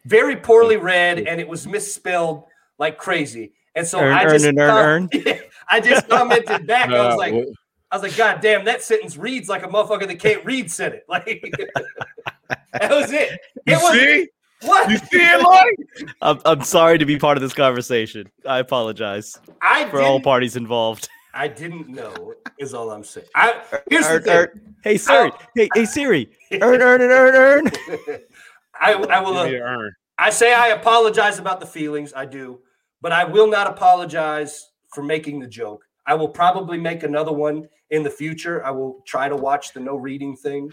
very poorly read and it was misspelled like crazy. And so Earn, I earn, just and earn, com- *laughs* I just commented back. I *laughs* was like, what- I was like, God damn, that sentence reads like a motherfucker that can't read said it. *laughs* Like that was it. you It was see, what you see it, Lloyd? I'm, I'm sorry to be part of this conversation. I apologize I for all parties involved. I didn't know is all I'm saying. I here's the thing. earn. Hey Siri, hey, hey Siri, earn, earn, and earn, earn. *laughs* I, I will. Give uh, me. I say I apologize about the feelings. I do, but I will not apologize for making the joke. I will probably make another one in the future. I will try to watch the no reading thing.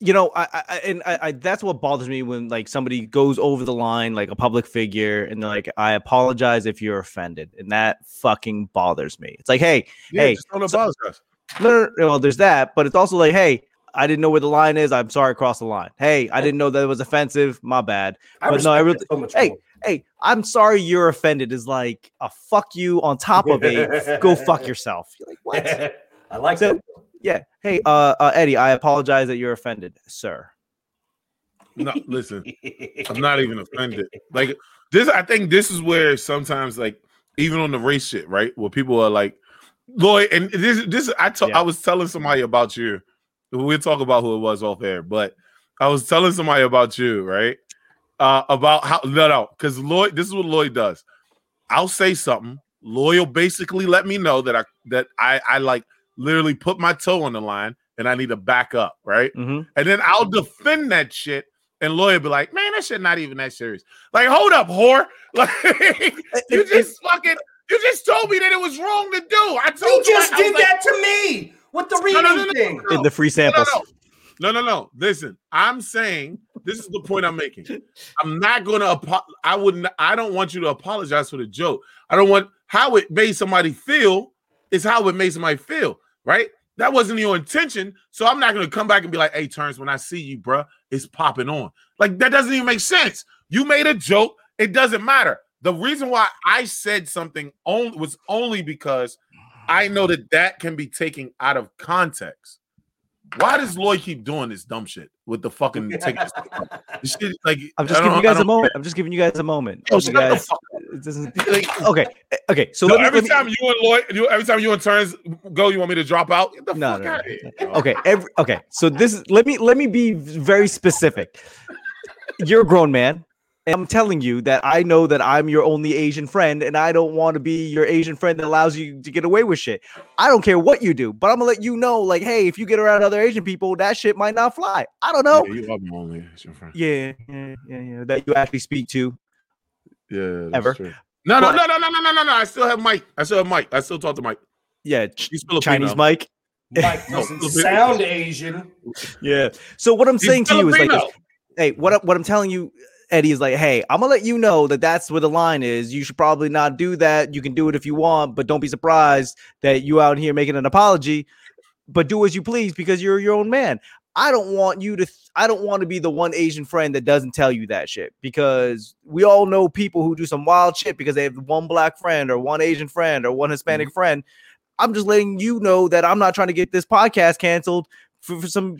You know, I, I I- and I, I that's what bothers me when like somebody goes over the line, like a public figure, and they're like, "I apologize if you're offended," and that fucking bothers me. It's like, hey, Yeah, hey, don't so- no, no, no, well, there's that, but it's also like, hey, I didn't know where the line is. I'm sorry, across the line. Hey, I didn't know that it was offensive. My bad. I But no, I really- so hey, more. Hey, I'm sorry you're offended. Is like a fuck you on top of a go fuck yourself. You're like, *laughs* what? I like So- that. Yeah. Hey, uh, uh, Eddie, I apologize that you're offended, sir. No, listen. I'm not even offended. *laughs* Like this, I think this is where sometimes, like, even on the race shit, right? Where people are like, Lloyd, and this, this, I told, Yeah. I was telling somebody about you. We'll talk about who it was off air, but I was telling somebody about you, right? Uh, about how no, no, because Lloyd, this is what Lloyd does. I'll say something. Lloyd will basically let me know that I that I I like literally put my toe on the line and I need to back up, right? hmm And then I'll defend that shit. And lawyer be like, man, that shit not even that serious. Like, hold up, whore. *laughs* Like you just fucking you just told me that it was wrong to do. I told You you just I was did like, that to me with the No, reading no, no, no, thing. no, In the free no, no, samples. no. No, no, no. Listen, I'm saying this is the point I'm making. *laughs* I'm not going to. Apo- I wouldn't. I don't want you to apologize for the joke. I don't want how it made somebody feel. Is how it made somebody feel, right? That wasn't your intention. So I'm not going to come back and be like, "Hey, Terrence, when I see you, bruh, it's popping on." Like that doesn't even make sense. You made a joke. It doesn't matter. The reason why I said something only was only because I know that that can be taken out of context. Why does Lloyd keep doing this dumb shit with the fucking *laughs* tickets? This shit, like I'm just I giving you guys a moment. I'm just giving you guys a moment. Oh, You guys, it doesn't- *laughs* *laughs* okay, eh, okay. So So let me, every let me- time you and Lloyd, you, every time you and Terrence go, you want me to drop out? Get the No, fuck no, out no. here. okay, every okay. So this is let me let me be very specific. You're a grown man, And I'm telling you that I know that I'm your only Asian friend, and I don't want to be your Asian friend that allows you to get away with shit. I don't care what you do, but I'm gonna let you know, like, hey, if you get around other Asian people, that shit might not fly. I don't know. Yeah, you are my only Asian friend. Yeah, yeah, yeah, yeah. That you actually speak to. Yeah, that's Ever. true. No, no, But- no, no, no, no, no, no, no. I still have Mike. I still have Mike. I still talk to Mike. Yeah, Ch- He's Filipino. Chinese Mike. Mike *laughs* No, doesn't sound Asian. Yeah. So what I'm He's saying to you is like, hey, what what I'm telling you, Eddie, is like, hey, I'm gonna let you know that that's where the line is. You should probably not do that. You can do it if you want, but don't be surprised that you out here making an apology. But do as you please because you're your own man. I don't want you to. th- I don't want to be the one Asian friend that doesn't tell you that shit because we all know people who do some wild shit because they have one black friend or one Asian friend or one Hispanic mm-hmm. friend. I'm just letting you know that I'm not trying to get this podcast canceled for, for some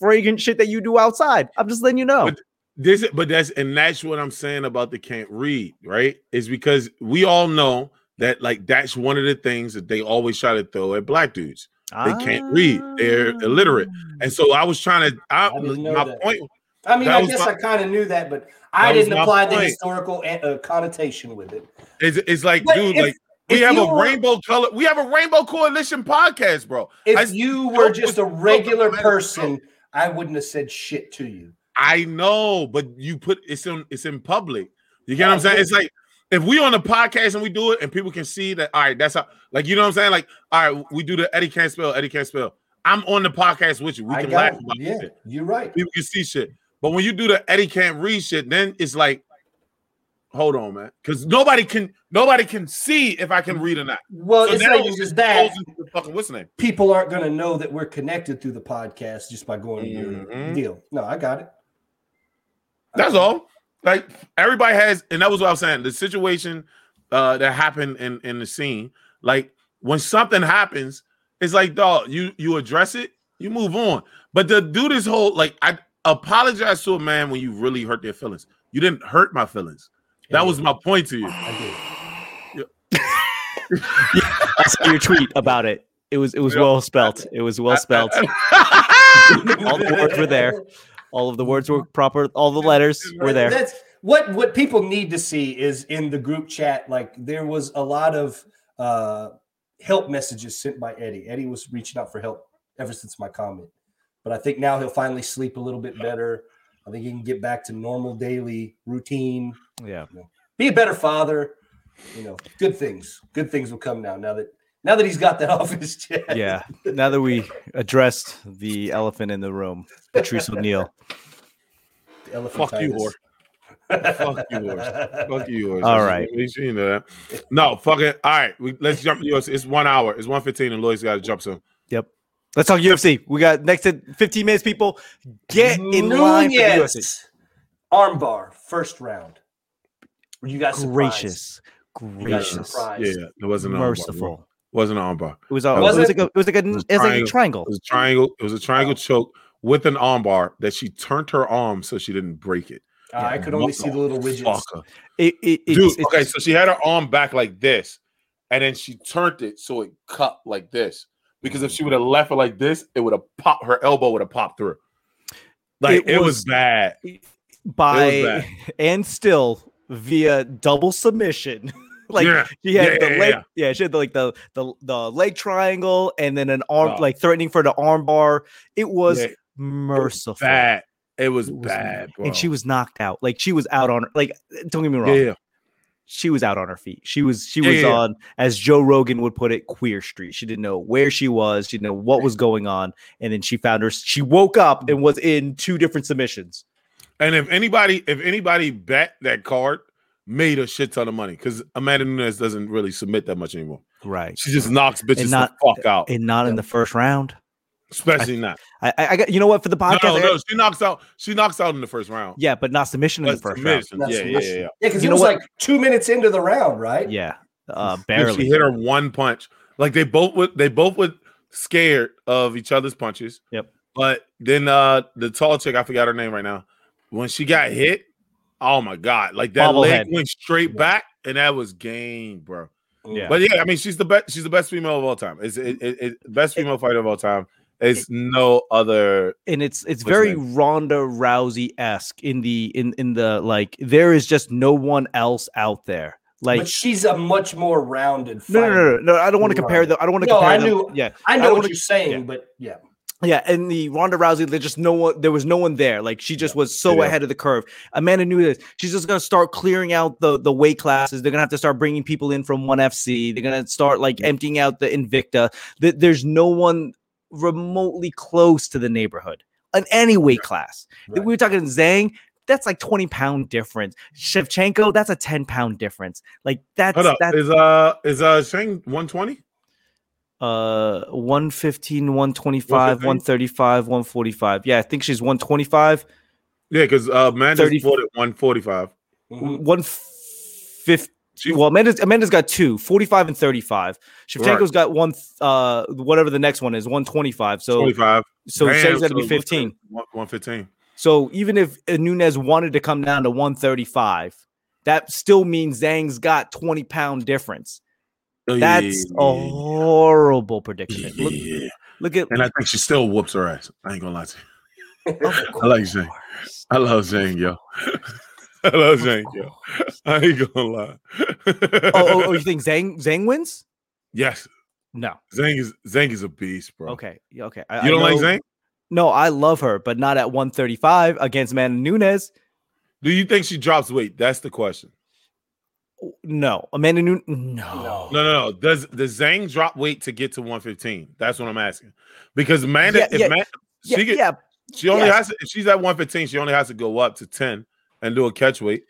fragrant shit that you do outside. I'm just letting you know. But This, but that's and that's what I'm saying about the can't read, right? Is because we all know that like that's one of the things that they always try to throw at black dudes. They can't read. They're illiterate. And so I was trying to. I, I didn't know my that. point. I mean, That I guess my- I kind of knew that, but I That didn't my apply the point. historical uh, connotation with it. Is it's like, But dude, if- like we have a were- rainbow color. We have a rainbow coalition podcast, bro. If I- you were just a regular person, I wouldn't have said shit to you. I know, but you put it's in it's in public. You get what I'm saying? It's like if we on the podcast and we do it and people can see that, all right, that's how like you know what I'm saying? Like, all right, we do the Eddie can't spell, Eddie can't spell. I'm on the podcast with you. We can laugh it. about Yeah, shit. you're right. People can see shit. But when you do the Eddie can't read shit, then it's like, hold on, man. Because nobody can nobody can see if I can read or not. Well, So it's not just that. the fucking what's the name? People aren't going to know that we're connected through the podcast just by going to your Mhm. deal. No, I got it. That's all. Like everybody has, and that was what I was saying. The situation uh that happened in in the scene, like when something happens, it's like dog, you you address it, you move on. But to do this whole like I apologize to a man when you really hurt their feelings. You didn't hurt my feelings. That was my point to you. I did. I saw your tweet about it. It was it was Yeah. well spelt. It was well spelt. All the words were there. All of the words were proper. All the letters were there. That's what what people need to see is in the group chat. Like there was a lot of uh, help messages sent by Eddie. Eddie was reaching out for help ever since my comment, but I think now he'll finally sleep a little bit better. I think he can get back to normal daily routine. Yeah. Be a better father. You know, good things. Good things will come now. Now that now that he's got that *laughs* off his chest. Yeah. Now that we addressed the elephant in the room, Patrice *laughs* O'Neal. The Fuck you, elephantitis. whore. Fuck you, whore. Fuck you, yours. All right. You know that. No, fuck it. All right, we, let's jump to yours. It's one hour. It's one fifteen, and Lloyd's got to jump soon. Yep. Let's talk UFC. We got next to 15 minutes, people. Get in line for the UFC. Armbar, first round. Were you guys surprised? Gracious. You guys Gracious. Yeah, it wasn't an armbar. Merciful. Wasn't an armbar. It was, a, Was it was it? like a, it was like a, it was was like a triangle. triangle. It was a triangle. It was a triangle choke with an armbar that she turned her arm so she didn't break it. Uh, I could only see the little ridges. Fucker. It, it, it's, Dude, it's- okay, so she had her arm back like this, and then she turned it so it cut like this. Because if she would have left it like this, it would have popped. Her elbow would have popped through. Like It it, was, was- bad. by bad. *laughs* and still via double submission. *laughs* like Yeah. she had Yeah, the yeah, leg, yeah. she had the, like the the the leg triangle and then an arm like threatening for the arm bar. It was merciful. Bad. It was, It was bad. And she was knocked out. Like she was out on like don't get me wrong. She was out on her feet. She was she was on as Joe Rogan would put it, queer street. She didn't know where she was, she didn't know what was going on. And then she found her she woke up and was in two different submissions. And if anybody, if anybody bet that card, made a shit ton of money because Amanda Nunes doesn't really submit that much anymore. Right. She just knocks bitches not- the fuck out, And not in the first round. especially not. I, I I got you know what for the podcast. no, I no, she knocks out. She knocks out in the first round. Yeah, but not submission in the first round. submission, Not Yeah, yeah, yeah, yeah. Yeah, because You it was what? like two minutes into the round, right? Yeah, uh, If barely. She hit her one punch. Like they both would. They both were scared of each other's punches. Yep. But then uh the tall chick, I forgot her name right now. When she got hit, oh my god! Like that leg Bobblehead. went straight back, and that was game, bro. Yeah. But yeah, I mean, she's the best. She's the best female of all time. It's it, it, it- best female fighter of all time. It's no other. and it's it's very her Ronda Rousey esque in the in in the like there is just no one else out there. Like but she's a much more rounded no, no, no, no, no. I don't want to compare them. I don't want to No, compare I them. Yeah, I I know don't what wanna- you're saying, yeah. but yeah. Yeah. And the Ronda Rousey, there's just no one. There was no one there. Like she just was so Yeah. ahead of the curve. Amanda Nunes. she's just gonna start clearing out the the weight classes. They're gonna have to start bringing people in from one FC. They're gonna start like emptying out the Invicta. Th- There's no one remotely close to the neighborhood in any weight class. Right. We were talking Zhang. That's like 20 pound difference. Shevchenko, that's a 10 pound difference. Like that's Hold up. that's Is uh is uh Shane one twenty? Uh 115 125 135 145 Yeah, I think she's 125, Yeah, because uh, Amanda's 30 fought at one forty five. Mhm. 150. Well, Amanda's, Amanda's got two, 45 and 35. Shevchenko's got one, uh, whatever the next one is, 125. So, Twenty five. so Shev's got to be 15. One fifteen. So even if Nunes wanted to come down to 135, that still means Zhang's got 20 pound difference. Oh, That's a horrible prediction. Look, Yeah. look at And I think she still whoops her ass. I ain't gonna lie to you. *laughs* I like course. I love Zhang, yo. *laughs* I love Zhang, yo. *laughs* I ain't gonna lie. Oh, oh, oh, you think Zhang Zhang wins? yes, No. Zhang is Zhang is a beast, bro. Okay. Okay. I, You don't like know- Zhang? No, I love her, but not at 135 against Man Nunes. Do you think she drops weight? That's the question. Oh, no, Amanda Nunes. No. No. No, no, no. Does does Zhang drop weight to get to 115? That's what I'm asking. Because Amanda, Yeah, if yeah, Man- Yeah, she, get- yeah, she only yes. has to, if she's at 115, she only has to go up to 10 and do a catch weight.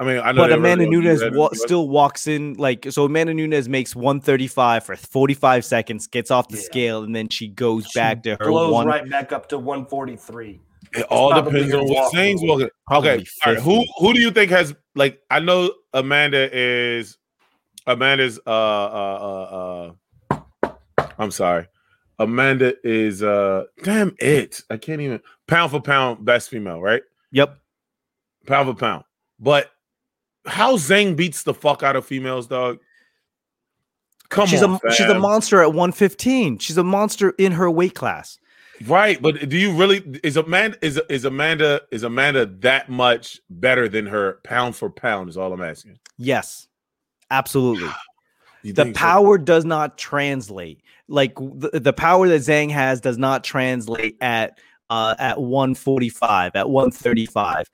I mean, I know but Amanda really don't Nunes wa- still walks in like so. Amanda Nunes makes 135 for 45 seconds, gets off the Yeah. scale, and then she goes She back to her blows one. right back up to 143. It all depends on what Zhang's through. walking. Okay, all right. Who who do you think has like? I know Amanda is Amanda's. Uh, uh, uh, uh I'm sorry. Amanda is uh damn it. I can't even pound for pound best female, right? Yep. Pound for pound. But how Zane beats the fuck out of females, dog. Come she's on, a she's a monster at 115. She's a monster in her weight class. Right, but do you really is Amanda is is Amanda is Amanda that much better than her pound for pound? Is all I'm asking. Yes, absolutely. *sighs* The think so? power does not translate. Like the, the power that Zhang has does not translate at uh at 145, at 135.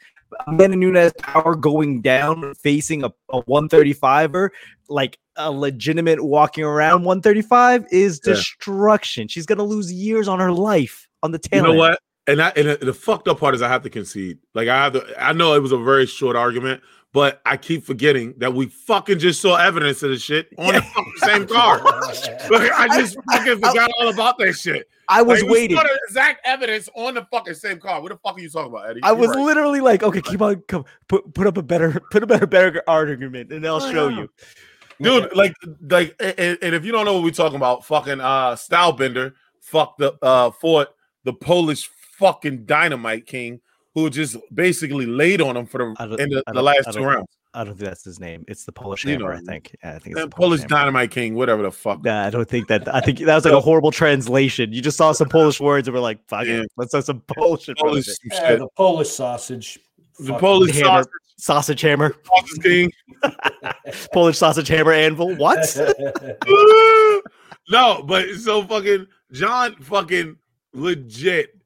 Amanda Nunes power going down facing a, a 135er, like a legitimate walking around 135 is Yeah. destruction. She's gonna lose years on her life on the tail. You know end. what? And I, and the- the fucked up part is I have to concede. Like I have to. I know it was a very short argument, but I keep forgetting that we fucking just saw evidence of the shit on the fucking same car. *laughs* Like I just fucking forgot all about that shit. I was Like, we waiting. the exact evidence on the fucking same car. What the fuck are you talking about, Eddie? I You're was right. literally like, okay, keep on, come, put put up a better, *laughs* put a better, better argument, and I'll show know. you. Dude. Like, like, and, and if you don't know what we're talking about, fucking uh, Stylebender, fuck the uh, fought the Polish fucking Dynamite King, who just basically laid on him for the in the, the last two rounds. I don't think that's his name. It's the Polish You Hammer, know I think. Yeah, I think it's Man, the Polish Hammer. Dynamite King, whatever the fuck. Nah, I don't think that. I think that was like a horrible translation. You just saw some Polish words and we're like, "Fuck Yeah. it, let's have some Polish." in front of Polish Yeah, the Polish sausage. The Fuck. Polish Hammer. sausage, sausage hammer. *laughs* Polish sausage hammer anvil. What? *laughs* no, but it's so fucking John fucking legit.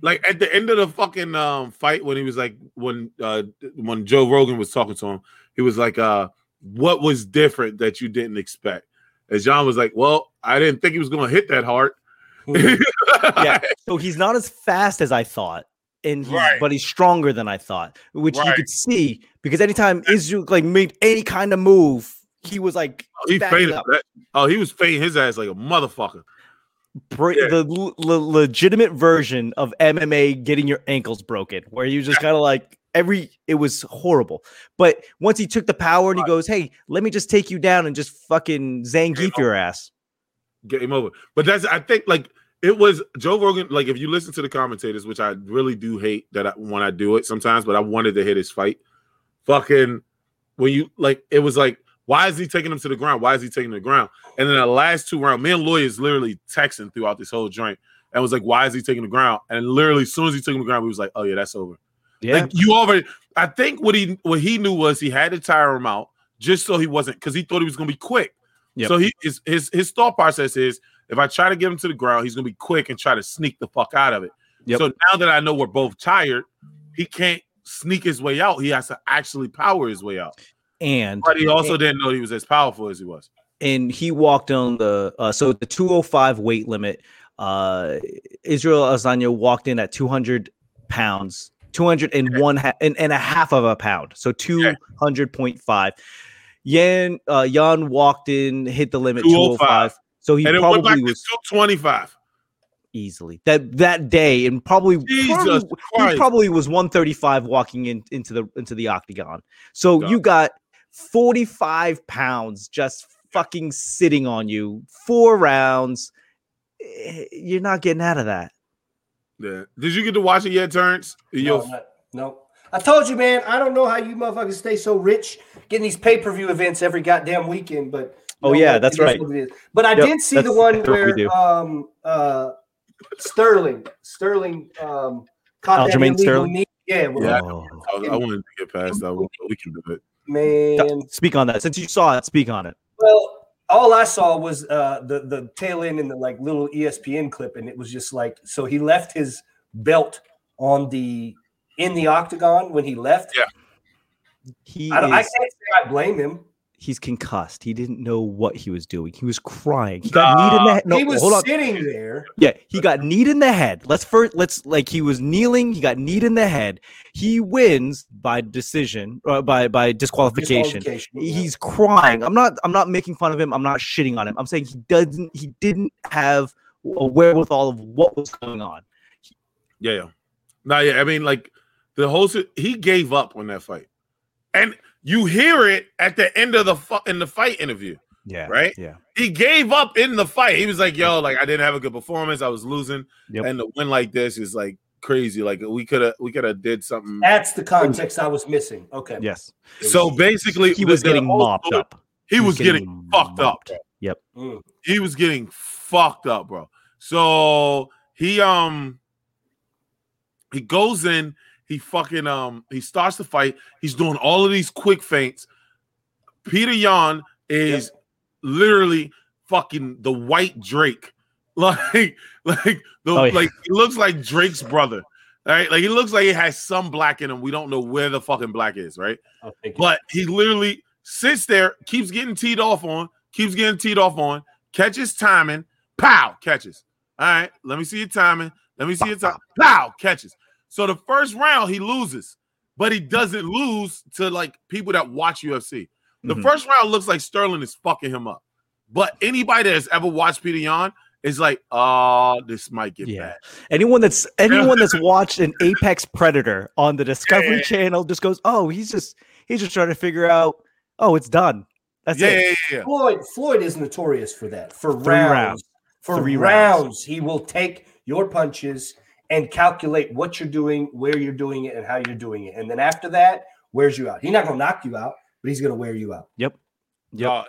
Like at the end of the fucking um fight when he was like when uh when Joe Rogan was talking to him, he was like, uh, what was different that you didn't expect? And John was like, Well, I didn't think he was gonna hit that hard. *laughs* yeah. So he's not as fast as I thought, and he's, Right. but he's stronger than I thought, which you could see because anytime Israel like made any kind of move, he was like oh, he faded. Oh, he was fading his ass like a motherfucker. bra- Yeah. the l- l- legitimate version of MMA getting your ankles broken, where you just kind of like every it was horrible. But once he took the power and he goes, "Hey, let me just take you down and just fucking Zangief your ass." game over. But that's I think like it was Joe Rogan. Like if you listen to the commentators, which I really do hate that I, when I do it sometimes, but I wanted to hit his fight. Fucking when you like it was like Why is he taking him to the ground? Why is he taking the ground? And then the last two rounds, me and Lloyd is literally texting throughout this whole joint and was like, why is he taking the ground? And literally, as soon as he took him to the ground, we was like, oh yeah, that's over. Yeah. Like you already, I think what he what he knew was he had to tire him out just so he wasn't because he thought he was gonna be quick. Yep. So he his, his his thought process is if I try to get him to the ground, he's gonna be quick and try to sneak the fuck out of it. Yep. So now that I know we're both tired, he can't sneak his way out. He has to actually power his way out. and But he also didn't know he was as powerful as he was. and he walked on the uh, so the 205 weight limit. Uh, Israel Adesanya walked in at 200 pounds, 201 ha- and, and a half of a pound, so 200.5. Yan uh, Jan walked in, hit the limit 205. 205. So he and it went back probably to was 225. easily that that day, and probably, Jesus probably he probably was 135 walking in into the into the octagon. So God. you got 45 pounds just fucking sitting on you, four rounds. Eh, You're not getting out of that. Yeah. Did you get to watch it yet, Terrence? No, Yo, not- no. I told you, man. I don't know how you motherfuckers stay so rich getting these pay per view events every goddamn weekend. But you Oh, know yeah, that's right. what it is. But I Yep, did see the one exactly what we where um uh Sterling Sterling um caught that Aljamain Sterling? knee. Yeah, Yeah. Oh. I, I wanted to get past that one, we can do it. man. Speak on that. Since you saw it, speak on it. Well, all I saw was uh, the the tail end in the like little ESPN clip, and it was just like so he left his belt on the in the octagon when he left. Yeah. He I, don't, I can't say I blame him. He's concussed. He didn't know what he was doing. He was crying. He got kneed in the head. No, he was hold on. sitting there. Yeah, he got kneed in the head. Let's first let's like he was kneeling. He got kneed in the head. He wins by decision, uh, by by disqualification. Disqualification, yeah. He's crying. I'm not. I'm not making fun of him. I'm not shitting on him. I'm saying he doesn't. He didn't have a wherewithal of what was going on. Yeah, yeah. No, yeah. I mean, like the whole he gave up on that fight, and you hear it at the end of the fu- in the fight interview. Yeah. Right? Yeah. He gave up in the fight. He was like, "Yo, like I didn't have a good performance. I was losing, Yep. and to win like this is like crazy. Like we could have we could have did something." That's the context I was missing. Okay. Yes. So basically, He was getting mopped story- up. He was getting fucked up. Yep. Mm. he was getting fucked up, bro. So he um he goes in, he fucking um he starts the fight. He's doing all of these quick feints. Peter Yan is literally fucking the white Drake. *laughs* Like like the Oh, yeah. like he looks like Drake's brother. Right? Like he looks like he has some black in him. We don't know where the fucking black is, right? Take. But he literally sits there, keeps getting teed off on, keeps getting teed off on, catches timing, pow, catches. All right, let me see your timing. Let me see your time. Pow, catches. So the first round he loses, but he doesn't lose to like people that watch UFC. The Mhm. first round looks like Sterling is fucking him up. But anybody that has ever watched Peter Yan is like, oh, this might get Yeah. bad. Anyone that's *laughs* anyone that's watched an Apex Predator on the Discovery Channel just goes, "Oh, he's just he's just trying to figure out. Oh, it's done. That's Yeah, it. yeah, yeah, yeah. Floyd Floyd is notorious for that. For Three rounds. rounds. For Three rounds, rounds. he will take your punches and calculate what you're doing, where you're doing it, and how you're doing it. And then after that, wears you out. He's not gonna knock you out, but he's gonna wear you out. Yep. Uh,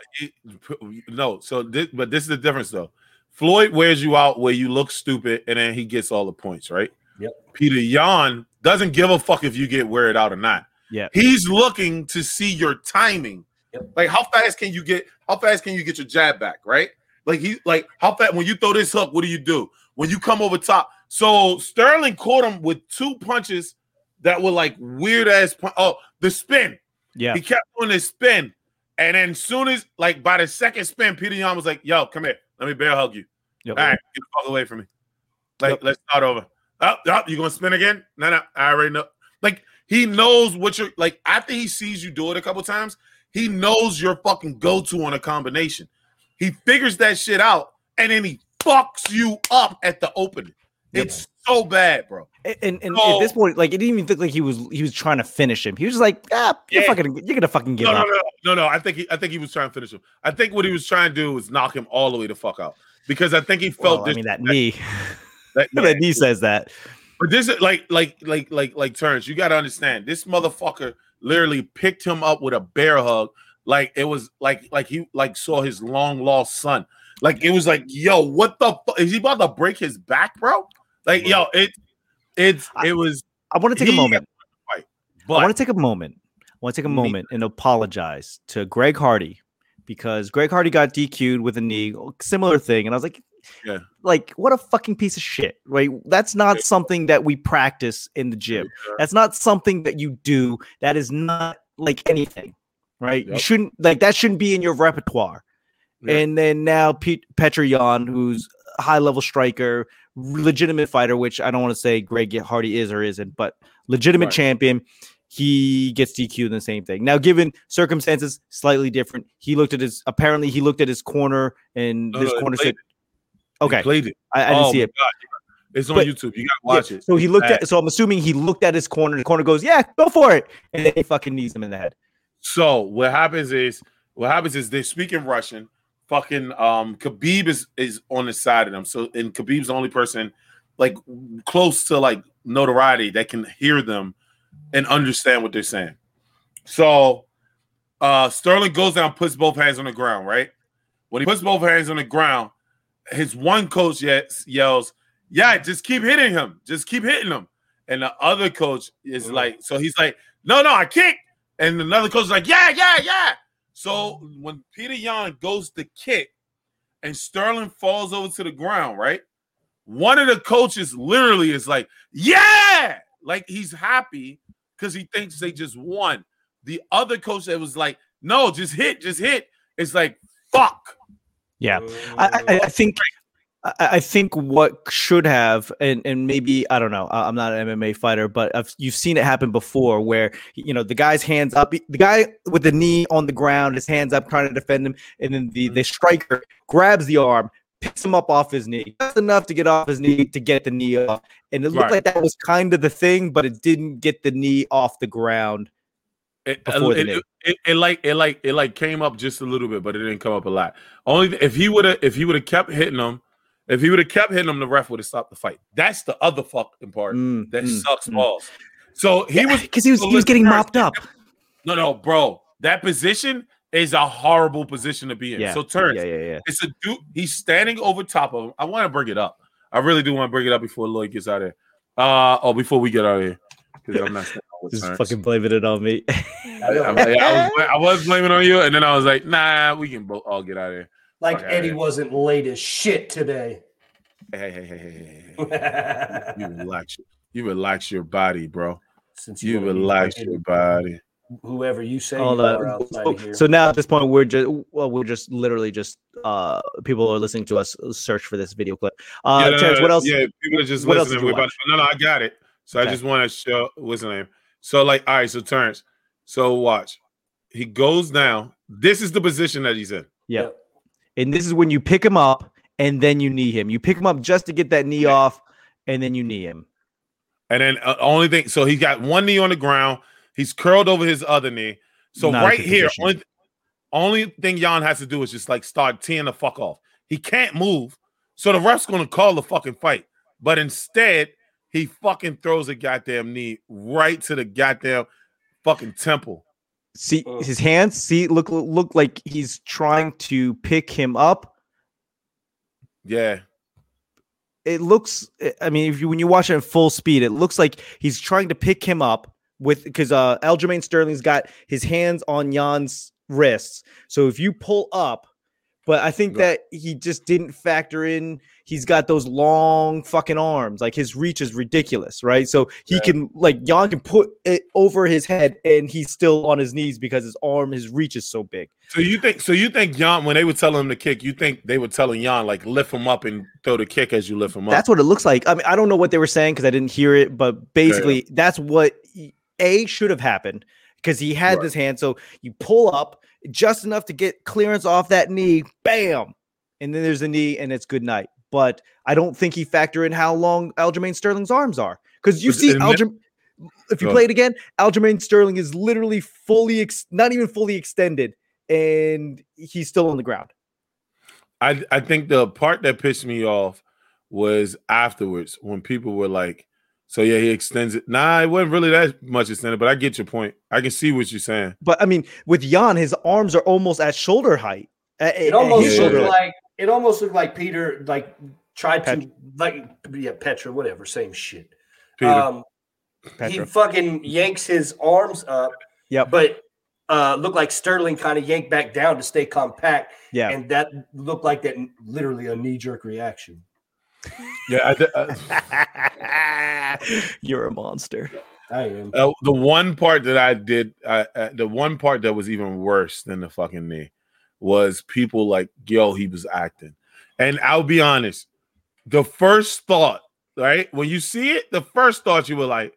no, so this, but this is the difference though. Floyd wears you out where you look stupid, and then he gets all the points, right? Yep. Peter Yan doesn't give a fuck if you get wear it out or not. Yeah. He's looking to see your timing. Yep. Like how fast can you get? How fast can you get your jab back? Right? Like he like how fast when you throw this hook? What do you do when you come over top? So Sterling caught him with two punches that were like weird ass. Pun- oh, the spin. Yeah. He kept doing his spin. And then soon as like by the second spin, Peter Yan was like, yo, come here. Let me bear hug you. Yep. All right, get the fuck away from me. Like, Yep. let's start over. Up, up, you gonna spin again? No, no, I already know. Like, he knows what you're like after he sees you do it a couple times, he knows your fucking go-to on a combination. He figures that shit out and then he fucks you up at the opening. Yep. It's so bad, bro. And, and, and So- at this point, like it didn't even think like he was he was trying to finish him. He was just like, ah, you're Yeah. fucking you're gonna fucking give No, no, up. no, no, no. I think he, I think he was trying to finish him. I think what he was trying to do was knock him all the way the fuck out because I think he felt Well, I mean that knee. *laughs* that- *laughs* that knee says that. But this is like, like, like, like, like Terrence. You got to understand. This motherfucker literally picked him up with a bear hug, like it was like like he like saw his long lost son. Like it was like, yo, what the fuck is he about to break his back, bro? Like, yo, it it's it was I want to take a moment. I want to take a moment. I want to take a Me- moment and apologize to Greg Hardy because Greg Hardy got DQ'd with a knee, similar thing, and I was like, Yeah. like what a fucking piece of shit, right? That's not something that we practice in the gym. That's not something that you do. That is not like anything, right? You shouldn't like that shouldn't be in your repertoire. Yeah. And then now Pete Petroyan, who's a high level striker, legitimate fighter, which I don't want to say Greg Hardy is or isn't, but legitimate Right. champion. He gets DQ in the same thing. Now, given circumstances slightly different, he looked at his apparently he looked at his corner and No, this no, corner said, He "Okay, played it. I, I didn't Oh see it." God. It's on But- YouTube. You gotta Yeah, watch it. So he looked at. So I'm assuming he looked at his corner. The corner goes, "Yeah, go for it," and then he fucking knees him in the head. So what happens is what happens is they speak in Russian. Fucking um Khabib is is on the side of them. So and Khabib's the only person like close to like notoriety that can hear them and understand what they're saying. So uh Sterling goes down, puts both hands on the ground, right? When he puts both hands on the ground, his one coach yells, Yeah, just keep hitting him, just keep hitting him. And the other coach is Mhm. like, so he's like, No, no, I kick. And another coach is like, Yeah, yeah, yeah. So when Peter Yan goes to kick and Sterling falls over to the ground, right? One of the coaches literally is like, Yeah, like he's happy because he thinks they just won. The other coach that was like, No, just hit, just hit. It's like, fuck. Yeah, I, I, I think I, I think what should have and and maybe I don't know. I'm not an MMA fighter, but I've, you've seen it happen before, where you know the guy's hands up, the guy with the knee on the ground, his hands up, trying to defend him, and then the the mm-hmm. striker grabs the arm. Picks him up off his knee, just enough to get off his knee to get the knee off, and it looked Right. like that was kind of the thing, but it didn't get the knee off the ground. It, it, it, it, it like it like it like came up just a little bit, but it didn't come up a lot. Only if he would have if he would have kept hitting him, if he would have kept hitting him, the ref would have stopped the fight. That's the other fucking part Mm, that mm, sucks mm. balls. So he was because he was he was getting mopped up. No, no, bro. That position is a horrible position to be in. Yeah, So turns yeah, yeah, yeah. it's a dude. He's standing over top of him. I want to bring it up. I really do want to bring it up before Lloyd gets out of here. Uh oh, before we get out of here, because I'm not. Just Terrence. fucking blaming it on me. I, I- I was, I was blaming on you, and then I was like, "Nah, we can both all get out of here." Like Fuck outta Eddie wasn't late as shit today. Hey, hey, hey, hey, hey, hey, hey. *laughs* You relax. You relax your body, bro. Since You wanna relax your body. whoever you say All you that. are outside So, here. so now at this point, we're just well, we're just literally just uh people are listening to us search for this video clip. Uh, yeah, no, Terrence, no, what else? Yeah, people are just what else listening. did about no, no, I got it. So I just want to show what's the name. So like, all right, so Terrence. So watch. He goes down. This is the position that he's in. Yeah. Yep. And this is when you pick him up and then you knee him. You pick him up just to get that knee Yeah. off, and then you knee him. And then uh, only thing, so he's got one knee on the ground. He's curled over his other knee. So Not right here, only, only thing Jan has to do is just like start teeing the fuck off. He can't move. So the ref's gonna call the fucking fight. But instead, he fucking throws a goddamn knee right to the goddamn fucking temple. See Mm. his hands. See, look look like he's trying to pick him up. Yeah. It looks. I mean, if you when you watch it in full speed, it looks like he's trying to pick him up with because uh Aljamain Sterling's got his hands on Jan's wrists. So if you pull up, but I think that he just didn't factor in. He's got those long fucking arms. Like his reach is ridiculous, right? So he Yeah. can like Jan can put it over his head, and he's still on his knees because his arm, his reach is so big. So you think so you think Jan when they were telling him to kick, you think they were telling Jan like lift him up and throw the kick as you lift him up. That's what it looks like. I mean, I don't know what they were saying because I didn't hear it, but basically, that's what a should have happened because he had Right. this hand. So you pull up just enough to get clearance off that knee, bam, and then there's a knee, and it's good night. But I don't think he factor in how long Aljamain Sterling's arms are because you Was see Aljamain. If you play it again, Aljamain Sterling is literally fully, ex- not even fully extended, and he's still on the ground. I I think the part that pissed me off was afterwards when people were like, So yeah, he extends it. Nah, it wasn't really that much extended, but I get your point. I can see what you're saying. But I mean, with Jan, his arms are almost at shoulder height. Uh, It almost his Yeah. looked like it almost looked like Peter like tried Pet- to like yeah Petra whatever same shit. Peter. Um, he fucking yanks his arms up, Yeah, but uh, looked like Sterling kind of yanked back down to stay compact, Yeah. and that looked like that literally a knee jerk reaction. Yeah, I, th- uh, *laughs* You're a monster. I am. uh, the one part that I did, I, uh, the one part that was even worse than the fucking knee was people like, yo, he was acting. And I'll be honest, the first thought, right, when you see it, the first thought you were like,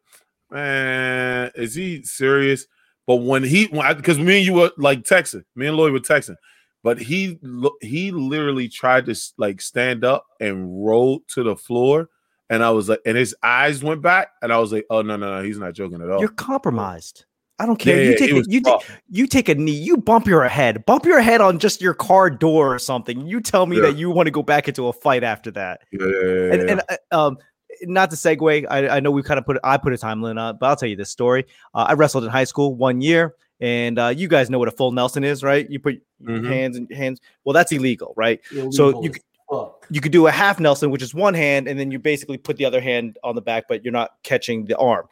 man, is he serious? But when he, because me and you were like texting, me and Lloyd were texting, but he he literally tried to like stand up and roll to the floor, and I was like, and his eyes went back, and I was like, oh no no no, he's not joking at all. You're compromised. I don't care. yeah, you take a, you take you take a knee. You bump your head. Bump your head on just your car door or something. You tell me Yeah. that you want to go back into a fight after that. Yeah, and, and uh, um not to segue I, I know we kind of put i put a time limit on but i'll tell you this story uh, i wrestled in high school one year and uh, you guys know what a full nelson is right you put your Mhm. hands and hands well that's illegal right Illegal you as fuck. you could do a half nelson which is one hand and then you basically put the other hand on the back but you're not catching the arm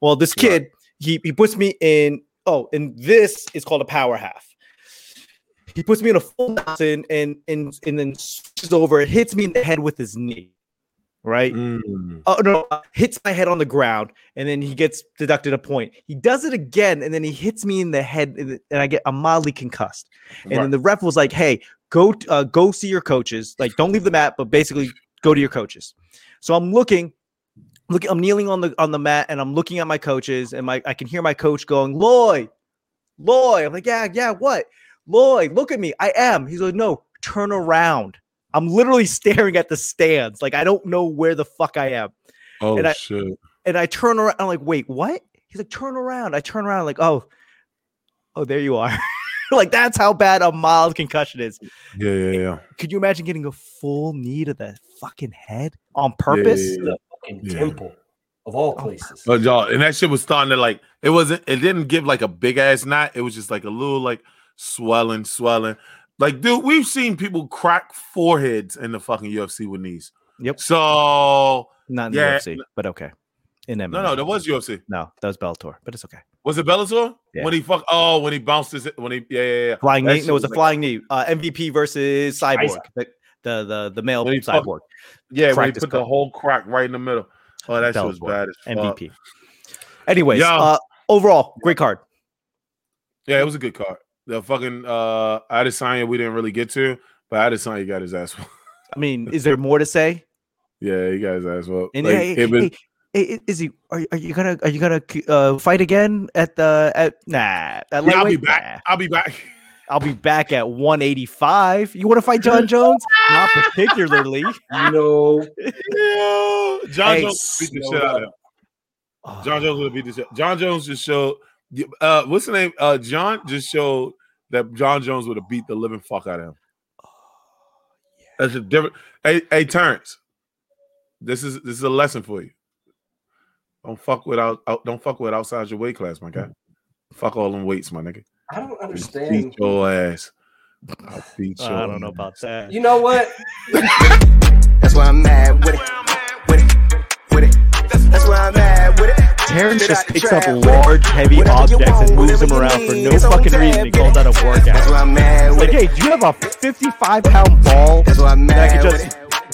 well this Right. kid he, he puts me in oh and this is called a power half he puts me in a full nelson and and and then switches over hits me in the head with his knee right Mm. oh no, uh, hits my head on the ground, and then he gets deducted a point. He does it again, and then he hits me in the head, and I get I'm mildly concussed. And Right. then the ref was like, "Hey, go uh, go see your coaches. Like, don't leave the mat, but basically go to your coaches." So I'm looking, looking, I'm kneeling on the on the mat, and I'm looking at my coaches, and my I can hear my coach going, "Lloyd, Lloyd." I'm like, "Yeah, yeah, what? Lloyd, look at me. I am." He's like, "No, turn around." I'm literally *laughs* staring at the stands. Like I don't know where the fuck I am. Oh and I- shit! And I turn around. I'm like, wait, what? He's like, turn around. I turn around, like, oh, oh, there you are. *laughs* like that's how bad a mild concussion is. Yeah, yeah, yeah. Could you imagine getting a full knee to the fucking head on purpose? yeah, The fucking Yeah. temple of all oh, places. But y'all, and that shit was starting to like it wasn't. It didn't give like a big ass knot. It was just like a little like swelling, swelling. Like, dude, we've seen people crack foreheads in the fucking UFC with knees. Yep. So Not in Yeah, the UFC, but okay. In MMA. no, no, that was UFC. no, that was Bellator, but it's okay. Was it Bellator? Yeah. When he fuck? Oh, when he bounced his. When he yeah yeah yeah. Flying knee. No, it was a like- flying knee. Uh, MVP versus Cyborg. The, the the the male he fuck- cyborg. Yeah, when he cracked put the whole crack right in the middle. Oh, that shit was bad as fuck. MVP. Anyways, Yo. uh, overall, great card. Yeah, it was a good card. The fucking uh Adesanya we didn't really get to, but Adesanya got his ass. whooped. I mean, *laughs* is there more to say? yeah, he got his ass whooped. And Like, hey, it was- hey, hey, is he? Are, are you gonna? Are you gonna uh, fight again at the? At nah, at Yeah, I'll be back. Nah. I'll be back. *laughs* I'll be back at 185. You want to fight Jon Jones? Not particularly. *laughs* No, Yeah. Jon Hey, Jones beat the no shit out of him. Jon Jones would beat the shit. Jon Jones just showed. Uh, what's the name? Uh, Jon just showed that Jon Jones would have beat the living fuck out of him. That's a different. Hey, hey, Terrence. This is this is a lesson for you. Don't fuck with out. out- Don't fuck with outside your weight class, my guy. Fuck all them weights, my nigga. I don't understand. Beat your ass. I'll beat your I don't know about that. You know what? *laughs* That's why I'm mad with it. With it. With it. That's why I'm mad with it. Terrence just picks up large, heavy objects and moves them around for no fucking reason. He calls that a That's workout. why I'm mad It's like, hey, do you have a 55 pound ball That's why I'm that I could just.